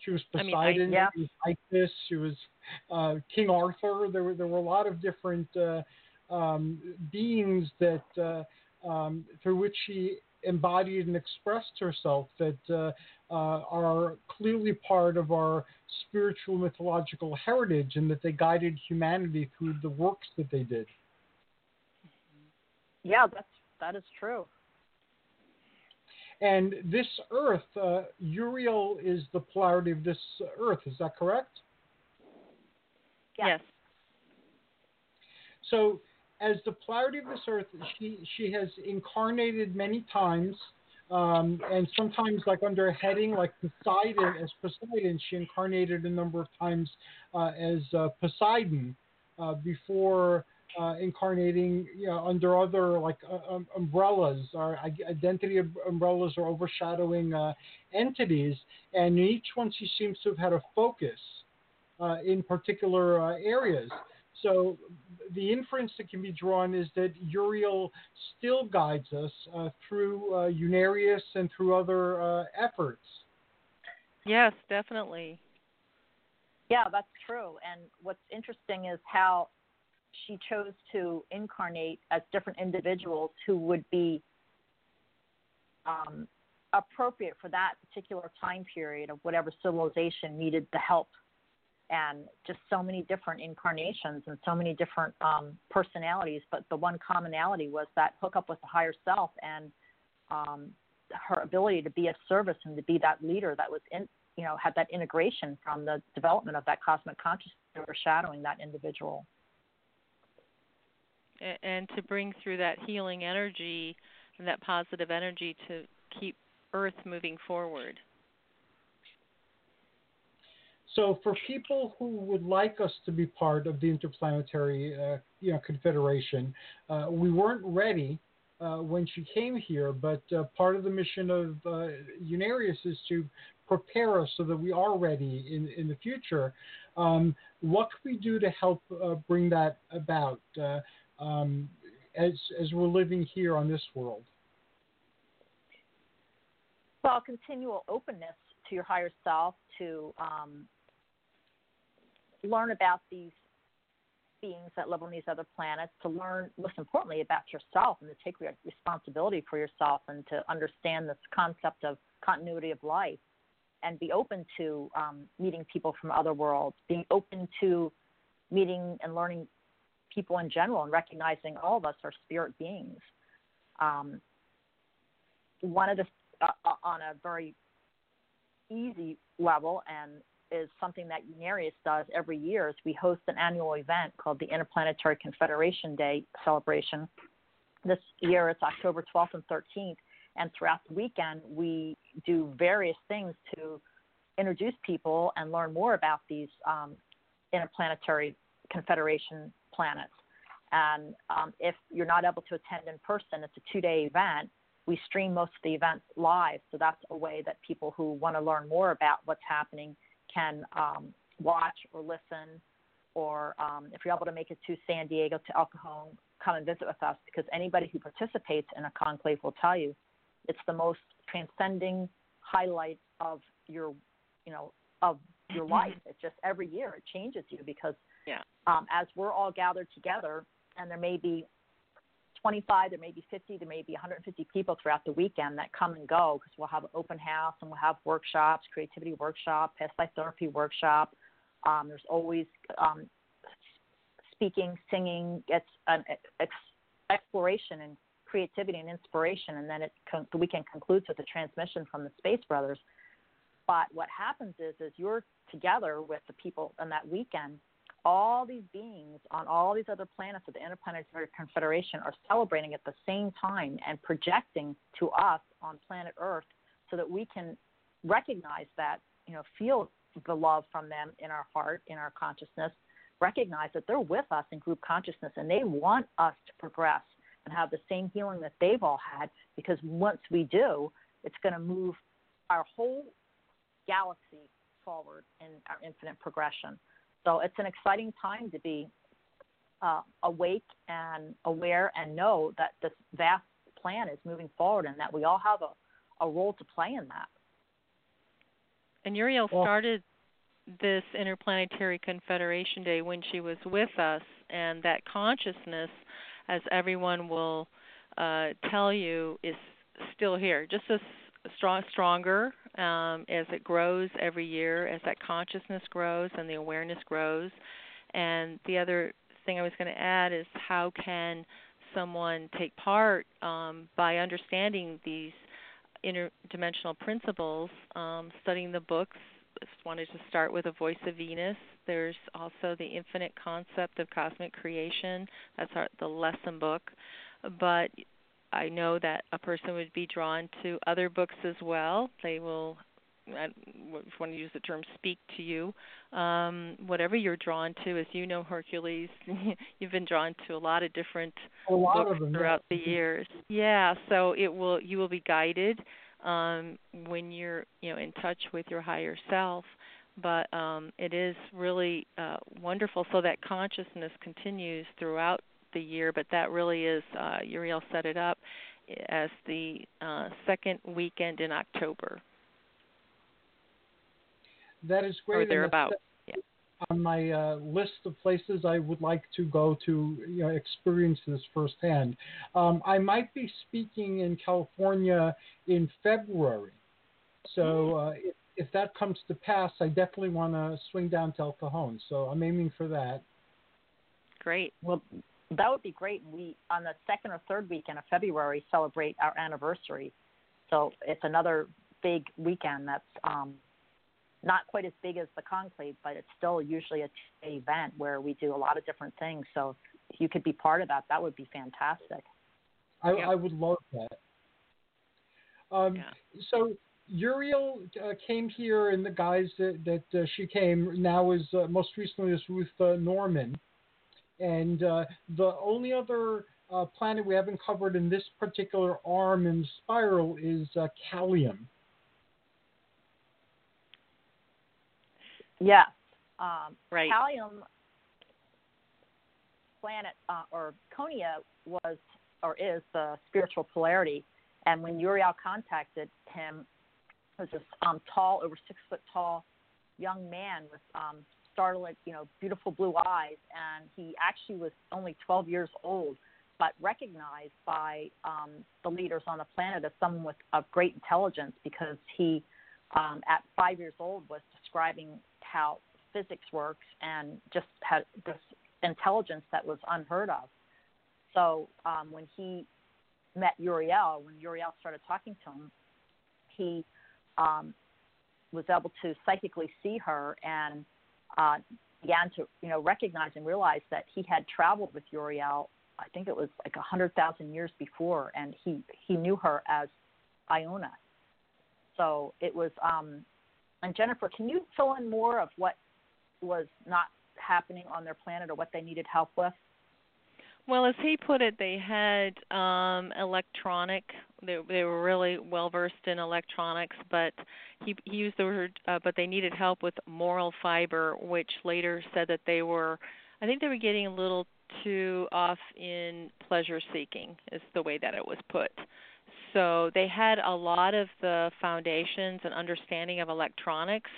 She was Poseidon,
I mean, I- yeah.
She was Isis. She was uh, King Arthur. There were there were a lot of different uh, um, beings that uh, um, through which she embodied and expressed herself that uh, uh, are clearly part of our spiritual mythological heritage, and that they guided humanity through the works that they did.
Yeah, that's that is true.
And this Earth, uh, Uriel is the polarity of this Earth. Is that correct?
Yes.
So, as the polarity of this Earth, she she has incarnated many times, um, and sometimes like under a heading like Poseidon as Poseidon, she incarnated a number of times uh, as uh, Poseidon uh, before uh, incarnating you know, under other like um, umbrellas or identity umbrellas or overshadowing uh, entities, and in each one she seems to have had a focus uh, in particular areas. So the inference that can be drawn is that Uriel still guides us uh, through uh, Unarius and through other uh, efforts.
Yes, definitely.
Yeah, that's true. And what's interesting is how she chose to incarnate as different individuals who would be um, appropriate for that particular time period of whatever civilization needed the help. And just so many different incarnations and so many different um, personalities. But the one commonality was that hookup with the higher self and um, her ability to be of service and to be that leader that was in, you know, had that integration from the development of that cosmic consciousness overshadowing that individual.
And to bring through that healing energy and that positive energy to keep Earth moving forward.
So, for people who would like us to be part of the Interplanetary, uh, you know, Confederation, uh, we weren't ready uh, when she came here, but uh, part of the mission of uh, Unarius is to prepare us so that we are ready in in the future. Um, what can we do to help uh, bring that about uh, um, as as we're living here on this world?
Well, continual openness to your higher self to um, learn about these beings that live on these other planets, to learn, most importantly, about yourself and to take responsibility for yourself and to understand this concept of continuity of life and be open to um, meeting people from other worlds, being open to meeting and learning people in general and recognizing all of us are spirit beings. Um, one of the uh, uh, on a very easy level and is something that Unarius does every year is we host an annual event called the Interplanetary Confederation Day celebration. This year it's October 12th and 13th, and throughout the weekend we do various things to introduce people and learn more about these um, interplanetary confederation planets. And um, if you're not able to attend in person, it's a two-day event we stream most of the events live, so that's a way that people who want to learn more about what's happening can um, watch or listen. Or um, if you're able to make it to San Diego, to El Cajon, come and visit with us because anybody who participates in a conclave will tell you it's the most transcending highlight of your, you know, of your life. It's just every year it changes you because
Yeah.
um, as we're all gathered together, and there may be 25, there may be 50, there may be 150 people throughout the weekend that come and go because we'll have open house and we'll have workshops, creativity workshop, past life therapy workshop. Um, there's always um, speaking, singing. It's an ex- exploration and creativity and inspiration, and then it con- the weekend concludes with a transmission from the Space Brothers. But what happens is, is you're together with the people on that weekend all these beings on all these other planets of the Interplanetary Confederation are celebrating at the same time and projecting to us on planet Earth so that we can recognize that, you know, feel the love from them in our heart, in our consciousness, recognize that they're with us in group consciousness and they want us to progress and have the same healing that they've all had because once we do, it's going to move our whole galaxy forward in our infinite progression. So it's an exciting time to be uh, awake and aware and know that this vast plan is moving forward and that we all have a, a role to play in that.
And Uriel well, started this Interplanetary Confederation Day when she was with us, and that consciousness, as everyone will uh, tell you, is still here, just as strong, stronger um, as it grows every year, as that consciousness grows and the awareness grows. And the other thing I was going to add is how can someone take part um, by understanding these interdimensional principles, um, studying the books. I Just wanted to start with A Voice of Venus. There's also the Infinite Concept of Cosmic Creation. That's our, the lesson book. But I know that a person would be drawn to other books as well. They will, if you want to use the term, speak to you. Um, whatever you're drawn to, as you know, Hercules, (laughs) you've been drawn to a lot of different
lot
books
of them,
throughout
yeah.
the years. Yeah, so it will you will be guided um, when you're you know in touch with your higher self. But um, it is really uh, wonderful. So that consciousness continues throughout the year, but that really is uh, Uriel set it up as the uh, second weekend in October.
That is great.
Or thereabout.
Yeah. On my uh, list of places I would like to go to you know, experience this firsthand. Um, I might be speaking in California in February. So mm. uh, if, if, that comes to pass, I definitely want to swing down to El Cajon. So I'm aiming for that.
Great.
Well, that would be great. We on the second or third weekend of February celebrate our anniversary, so it's another big weekend that's um, not quite as big as the conclave, but it's still usually a two-day event where we do a lot of different things. So if you could be part of that, that would be fantastic.
I, I would love that. Um, yeah. So Uriel uh, came here in the guise that, that uh, she came. Now is uh, most recently is Ruth uh, Norman. And uh, the only other uh, planet we haven't covered in this particular arm and spiral is uh, Callium.
Yes. Um,
right.
Callium planet uh, or Conia was or is the spiritual polarity. And when Uriel contacted him, it was this um, tall, over six foot tall young man with um, startling, you know, beautiful blue eyes, and he actually was only 12 years old, but recognized by um, the leaders on the planet as someone with of great intelligence because he, um, at five years old, was describing how physics works and just had this intelligence that was unheard of. So um, when he met Uriel, when Uriel started talking to him, he um, was able to psychically see her and uh, began to you know recognize and realize that he had traveled with Uriel. I think it was like a hundred thousand years before, and he he knew her as Iona. So it was. Um, and Jennifer, can you fill in more of what was not happening on their planet or what they needed help with?
Well, as he put it, they had um, electronic. They they were really well versed in electronics, but he he used the word. Uh, but they needed help with moral fiber, which later said that they were. I think they were getting a little too off in pleasure seeking, is the way that it was put. So they had a lot of the foundations and understanding of electronics,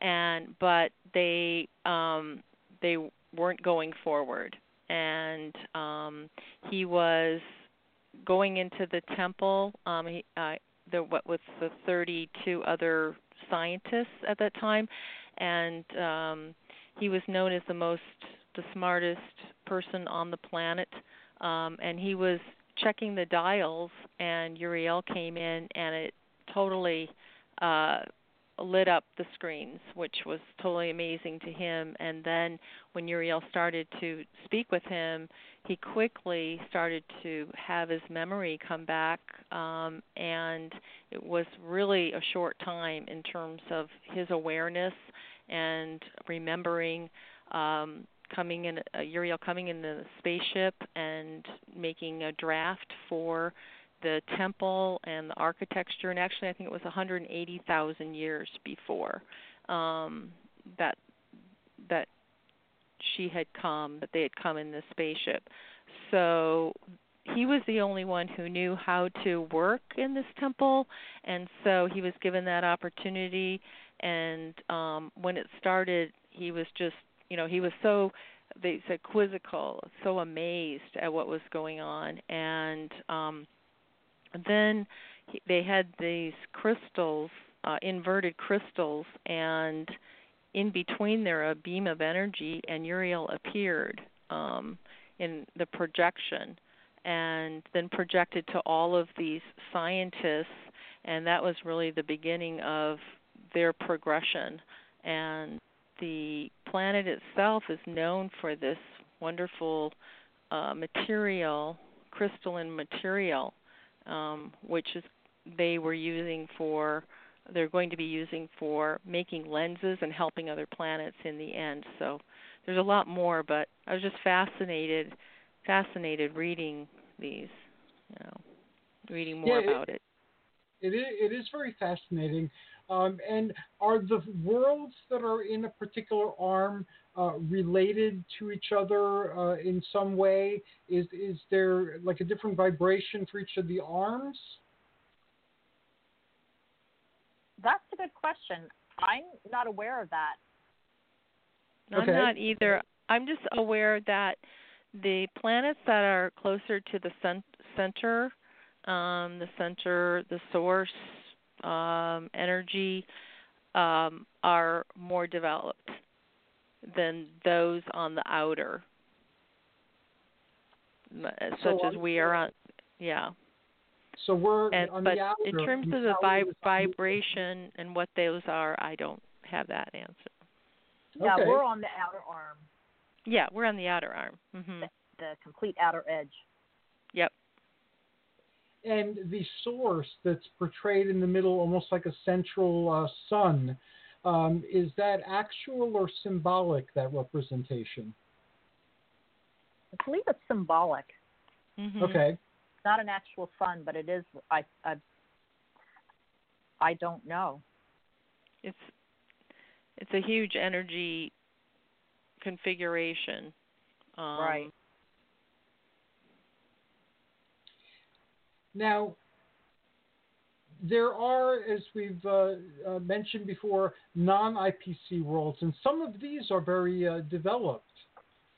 and but they um, they weren't going forward and um, he was going into the temple. Um, he, uh, there what with the 32 other scientists at that time, and um, he was known as the most, the smartest person on the planet. Um, and he was checking the dials, and Uriel came in, and it totally uh, lit up the screens, which was totally amazing to him. And then when Uriel started to speak with him, he quickly started to have his memory come back, um, and it was really a short time in terms of his awareness and remembering um, coming in uh, Uriel coming in the spaceship and making a draft for the temple and the architecture and actually I think it was 180,000 years before um that that she had come that they had come in this spaceship. So he was the only one who knew how to work in this temple and so he was given that opportunity. And um when it started he was just you know he was so they said quizzical so amazed at what was going on. And um then he, they had these crystals, uh, inverted crystals, and in between there a beam of energy, and Uriel appeared um, in the projection, and then projected to all of these scientists, and that was really the beginning of their progression. And the planet itself is known for this wonderful uh, material, crystalline material um, which is they were using for they're going to be using for making lenses and helping other planets in the end. So there's a lot more, but I was just fascinated fascinated reading these, you know, reading more
yeah,
about it.
It is, it is very fascinating. Um, and are the worlds that are in a particular arm uh, related to each other uh, in some way? Is is there like a different vibration for each of the arms?
That's a good question. I'm not aware of that.
I'm not either. I'm just aware that the planets that are closer to the cen- center, um, the center, the source um, energy, um, are more developed than those on the outer, M- uh,
So
such as
on-
we are on. Yeah.
So we're
And
on
but
the outer.
in terms of the
mentality
vi-
is on the-
vibration and what those are, I don't have that answer.
Yeah,
Okay.
we're on the outer arm,
Yeah, we're on the outer arm. hmm
the complete outer edge.
Yep.
and the source that's portrayed in the middle, almost like a central uh, sun, um, is that actual or symbolic? That representation.
I believe it's symbolic.
hmm
Okay.
Not an actual sun, but it is. I I, I don't know.
It's it's a huge energy configuration. Um,
Right.
Now, there are, as we've uh, uh, mentioned before, non IPC worlds, and some of these are very uh, developed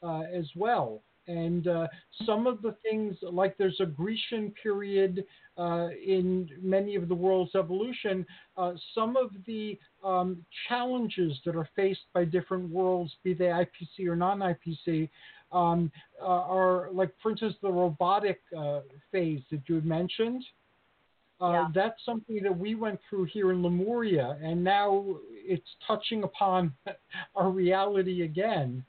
uh, as well. And uh, some of the things, like there's a Grecian period uh, in many of the world's evolution, some of the um, challenges that are faced by different worlds, be they IPC or non IPC, um, are like, for instance, the robotic phase that you had mentioned. Uh,
Yeah.
That's something that we went through here in Lemuria, and now it's touching upon (laughs) our reality again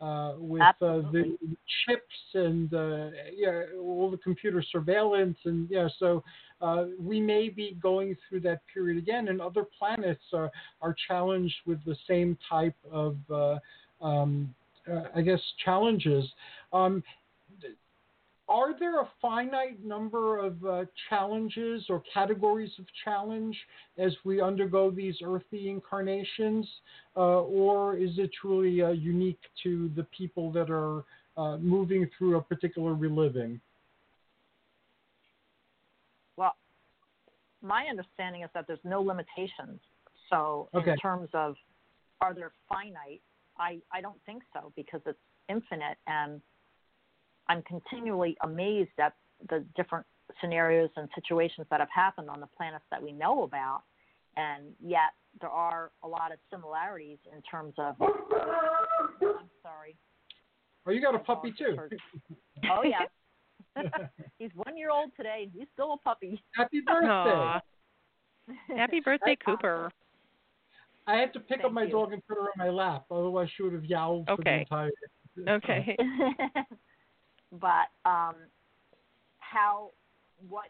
uh, with uh, the chips and uh, yeah, all the computer surveillance, and yeah, so uh, we may be going through that period again, and other planets are are challenged with the same type of, uh, um, uh, I guess, challenges. Um, are there a finite number of uh, challenges or categories of challenge as we undergo these earthly incarnations, uh, or is it truly uh, unique to the people that are uh, moving through a particular reliving?
Well, my understanding is that there's no limitations. So
Okay.
in terms of are there finite, I, I don't think so because it's infinite and I'm continually amazed at the different scenarios and situations that have happened on the planets that we know about and yet there are a lot of similarities in terms of I'm sorry.
Oh, you got a puppy too.
Oh yeah. (laughs) he's one year old today and he's still a puppy.
Happy (laughs) birthday!
Aw. Happy birthday, Cooper.
I had to pick
Thank
up my
you.
dog and put her on my lap. Otherwise, she would have yowled for the
Okay.
entire.
Okay. (laughs)
but um, how, what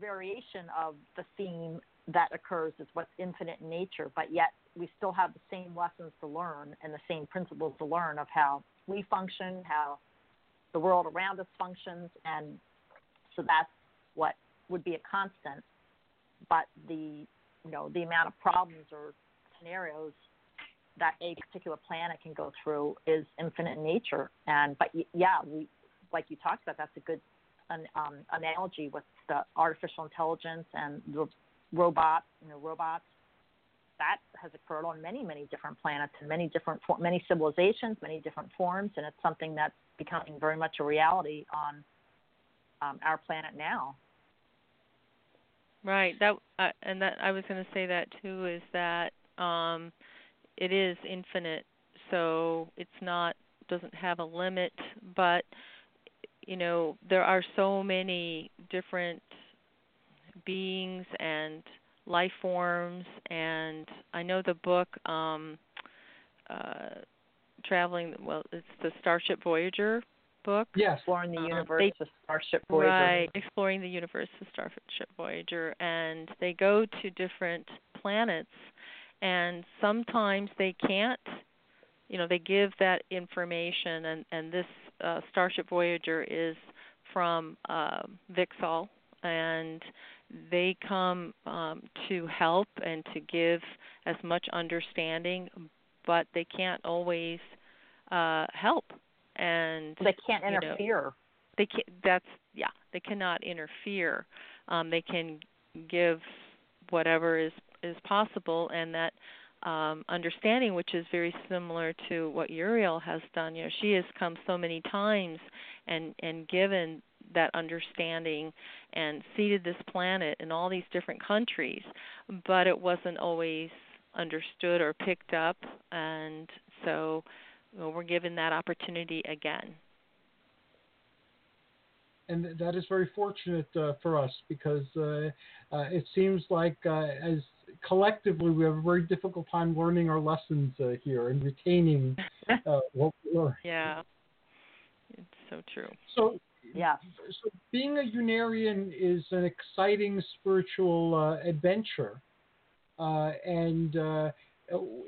variation of the theme that occurs is what's infinite in nature, but yet we still have the same lessons to learn and the same principles to learn of how we function, how the world around us functions, and so that's what would be a constant. But the you know the amount of problems or scenarios that a particular planet can go through is infinite in nature. And but yeah, we like you talked about. That's a good an, um, analogy with the artificial intelligence and the robot, you know, robots. That has occurred on many, many different planets and many different, many civilizations, many different forms, and it's something that's becoming very much a reality on um, our planet now.
Right. That uh, and that I was going to say that too is that um it is infinite. So it's not doesn't have a limit, but you know, there are so many different beings and life forms and I know the book um uh traveling well it's the Starship Voyager book
Yes.
Exploring the
Um,
universe
they-
with Starship Voyager.
Right, exploring the universe with Starship Voyager, and they go to different planets, and sometimes they can't. You know, they give that information, and and this uh, Starship Voyager is from um, Vixal, and they come um, to help and to give as much understanding, but they can't always uh, help. And
They can't
you know,
interfere.
they can that's yeah they cannot interfere um they can give whatever is is possible and that um understanding which is very similar to what Uriel has done. You know she has come so many times and and given that understanding and seeded this planet in all these different countries but it wasn't always understood or picked up. And so we're given that opportunity again.
And that is very fortunate uh, for us because uh, uh, it seems like uh, as collectively we have a very difficult time learning our lessons uh, here and retaining (laughs) uh, what we learn.
Yeah, it's so true.
So,
Yeah.
so being a Unarian is an exciting spiritual uh, adventure, uh, and uh,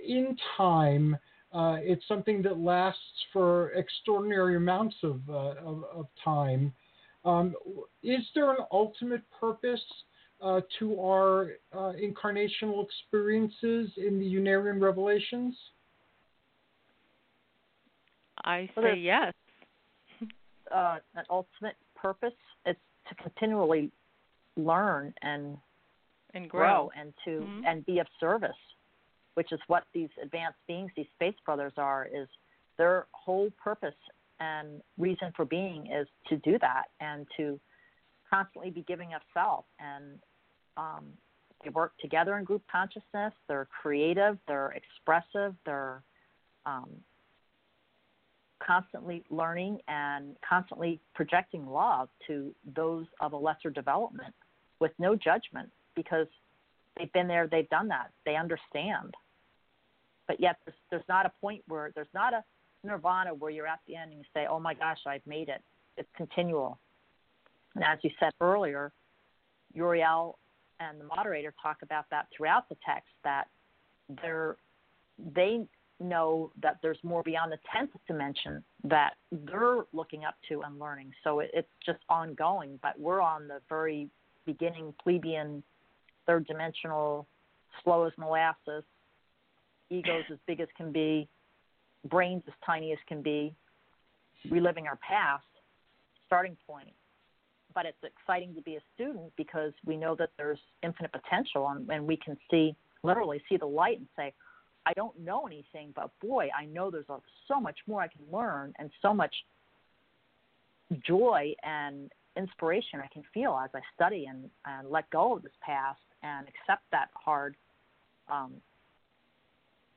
in time. Uh, it's something that lasts for extraordinary amounts of, uh, of, of time. Um, is there an ultimate purpose uh, to our uh, incarnational experiences in the Unarian revelations?
I say
there's-
yes.
uh, an ultimate purpose is to continually learn and
And grow.
and to
Mhm.
and be of service, which is what these advanced beings, these space brothers, are. Is their whole purpose and reason for being is to do that and to constantly be giving of self and um, they work together in group consciousness. They're creative. They're expressive. They're um, constantly learning and constantly projecting love to those of a lesser development with no judgment because they've been there, they've done that, they understand. But yet, there's, there's not a point where there's not a nirvana where you're at the end and you say, "Oh my gosh, I've made it." It's continual. And as you said earlier, Uriel and the moderator talk about that throughout the text that they're they know that there's more beyond the tenth dimension that they're looking up to and learning. So it, it's just ongoing. But we're on the very beginning plebeian, third dimensional, slow as molasses, egos as big as can be, brains as tiny as can be, reliving our past, starting point. But it's exciting to be a student because we know that there's infinite potential and, and we can see, literally see the light and say, I don't know anything, but boy, I know there's a, so much more I can learn and so much joy and inspiration I can feel as I study and, and let go of this past and accept that hard, um,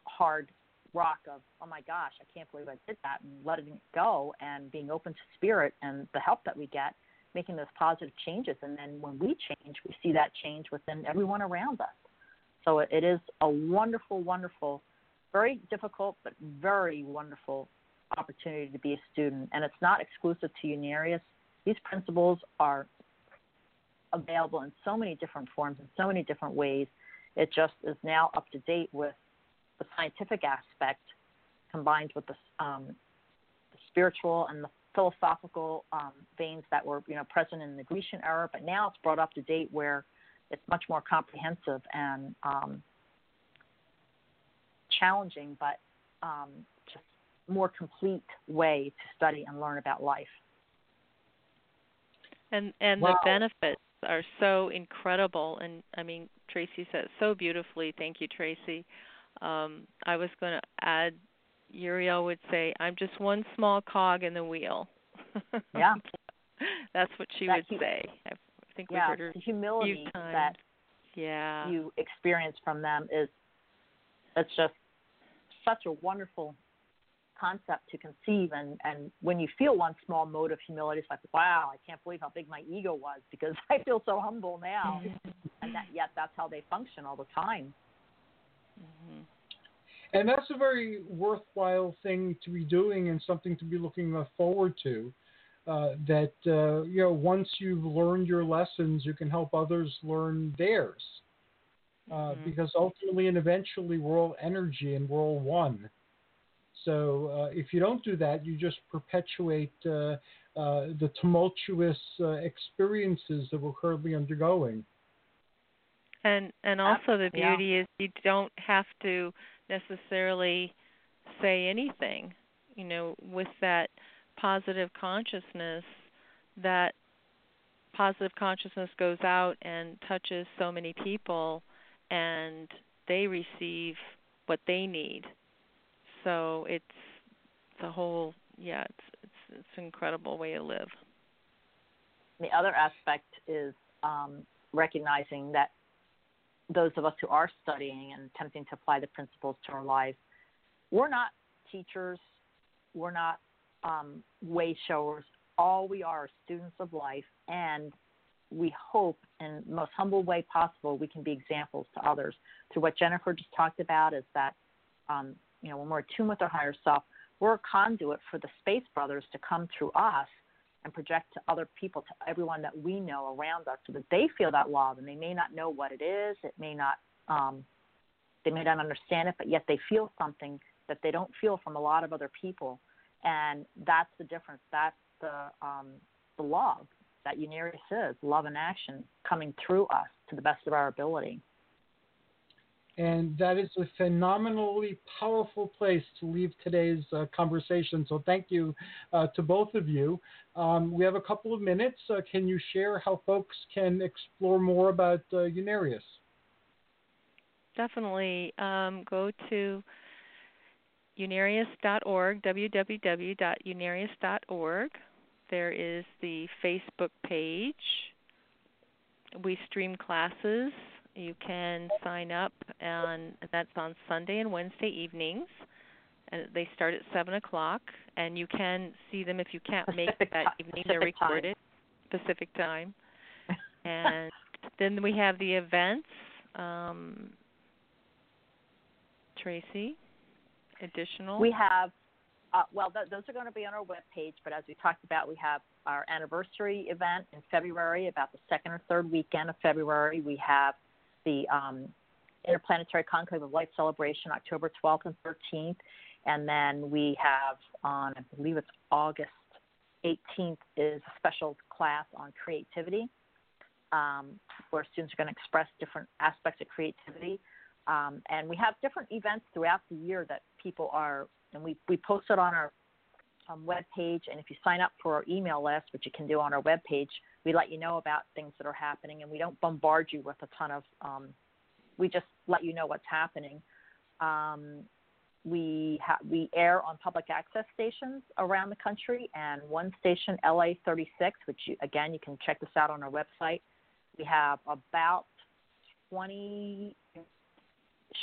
hard rock of oh my gosh, I can't believe I did that, and letting it go and being open to spirit and the help that we get, making those positive changes, and then when we change, we see that change within everyone around us. So it, is a wonderful, wonderful, very difficult but very wonderful opportunity to be a student. And it's not exclusive to Unarius. These principles are available in so many different forms in so many different ways. It just is now up to date with the scientific aspect combined with the, um, the spiritual and the philosophical um, veins that were you know present in the Grecian era, but now it's brought up to date where it's much more comprehensive and um, challenging, but um, just more complete way to study and learn about life.
And and
wow.
the benefits are so incredible. And I mean, Tracey said so beautifully. Thank you, Tracey. Um, I was going to add, Uriel would say, "I'm just one small cog in the wheel." (laughs)
Yeah,
that's what she
that
would say. I think we heard her
the humility that
yeah
you experience from them is it's just such a wonderful concept to conceive and and when you feel one small mode of humility it's like wow i can't believe how big my ego was because (laughs) i feel so humble now (laughs) and that yet that's how they function all the time
mm-hmm.
And that's a very worthwhile thing to be doing and something to be looking forward to uh, that uh, you know once you've learned your lessons you can help others learn theirs uh,
mm-hmm.
because ultimately and eventually we're all energy and we're all one so uh, if you don't do that, you just perpetuate uh, uh, the tumultuous uh, experiences that we're currently undergoing.
And and also the
yeah.
beauty is you don't have to necessarily say anything. You know, with that positive consciousness, that positive consciousness goes out and touches so many people, and they receive what they need so it's the whole yeah it's it's it's an incredible way to live
the other aspect is um, recognizing that those of us who are studying and attempting to apply the principles to our lives we're not teachers. We're not um, way showers. All we are are students of life and we hope in the most humble way possible we can be examples to others. Through what jennifer just talked about is that um, you know, when we're attuned with our higher self, we're a conduit for the space brothers to come through us and project to other people, to everyone that we know around us, so that they feel that love. And they may not know what it is, it may not, um, they may not understand it, but yet they feel something that they don't feel from a lot of other people. And that's the difference. That's the um, the love that Unarius is, love in action, coming through us to the best of our ability.
And that is a phenomenally powerful place to leave today's uh, conversation. So thank you uh, to both of you. Um, we have a couple of minutes. Uh, can you share how folks can explore more about uh, Unarius?
Definitely. Um, go to unarius.org, www.unarius.org. There is the Facebook page. We stream classes you can sign up, and that's on Sunday and Wednesday evenings. And they start at seven o'clock, and you can see them if you can't
Pacific
make that evening.
Pacific
They're recorded
time.
Pacific (laughs) time. and then we have the events. Um, Tracey, additional.
We have, uh, well, th- those are going to be on our web page, but as we talked about, we have our anniversary event in February, about the second or third weekend of February. We have the um, Interplanetary Conclave of Light celebration, October 12th and 13th. And then we have on, I believe it's August 18th, is a special class on creativity, um, where students are going to express different aspects of creativity. Um, and we have different events throughout the year that people are, and we, we post it on our um, web page. And if you sign up for our email list, which you can do on our web page, we let you know about things that are happening, and we don't bombard you with a ton of. Um, we just let you know what's happening. Um, we ha- we air on public access stations around the country, and one station, LA 36, which you, again you can check this out on our website. We have about 20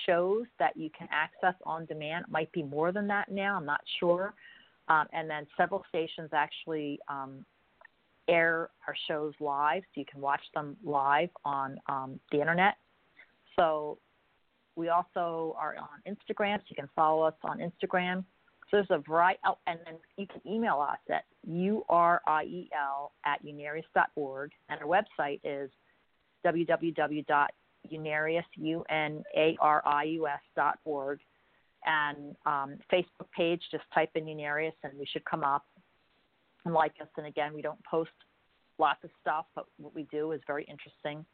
shows that you can access on demand. It might be more than that now. I'm not sure. Um, and then several stations actually um, air our shows live, so you can watch them live on um, the internet. So we also are on Instagram, so you can follow us on Instagram. So there's a variety, oh, and then you can email us at U-R-I-E-L at unarius.org, and our website is www.unarius, U-N-A-R-I-U-S dot org. And um, Facebook page, just type in Unarius and we should come up and like us. And again, we don't post lots of stuff, but what we do is very interesting.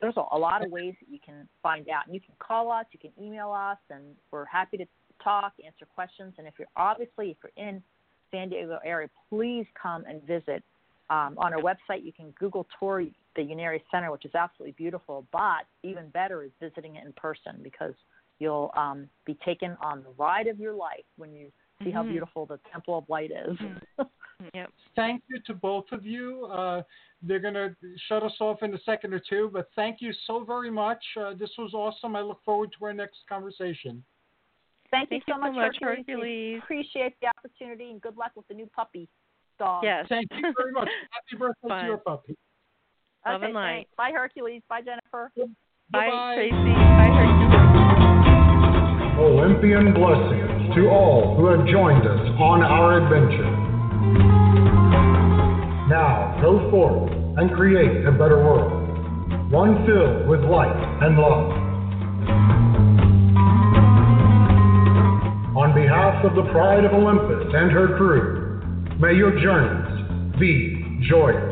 There's a, lot of ways that you can find out. And you can call us, you can email us, and we're happy to talk, answer questions. And if you're obviously, if you're in San Diego area, please come and visit. Um, on our website, you can Google tour the Unarius Center, which is absolutely beautiful. But even better is visiting it in person because you'll um, be taken on the ride of your life when you see
Mm-hmm.
how beautiful the Temple of Light is. (laughs)
Yep.
Thank you to both of you. Uh, they're going to shut us off in a second or two, but thank you so very much. Uh, this was awesome. I look forward to our next conversation.
Thank,
Thank
you
you
so
so
much,
much,
Hercules. We
Hercules.
Appreciate the opportunity and good luck with the new puppy dog.
Yes.
Thank you very much. (laughs) Happy birthday
Fine.
to your puppy.
Love
Okay,
and light.
thanks. Bye, Hercules. Bye, Jennifer.
Bye,
Bye-bye.
Tracey. Bye, Hercules.
Olympian blessings to all who have joined us on our adventure. Now go forth and create a better world, one filled with light and love. On behalf of the Pride of Olympus and her crew, may your journeys be joyous.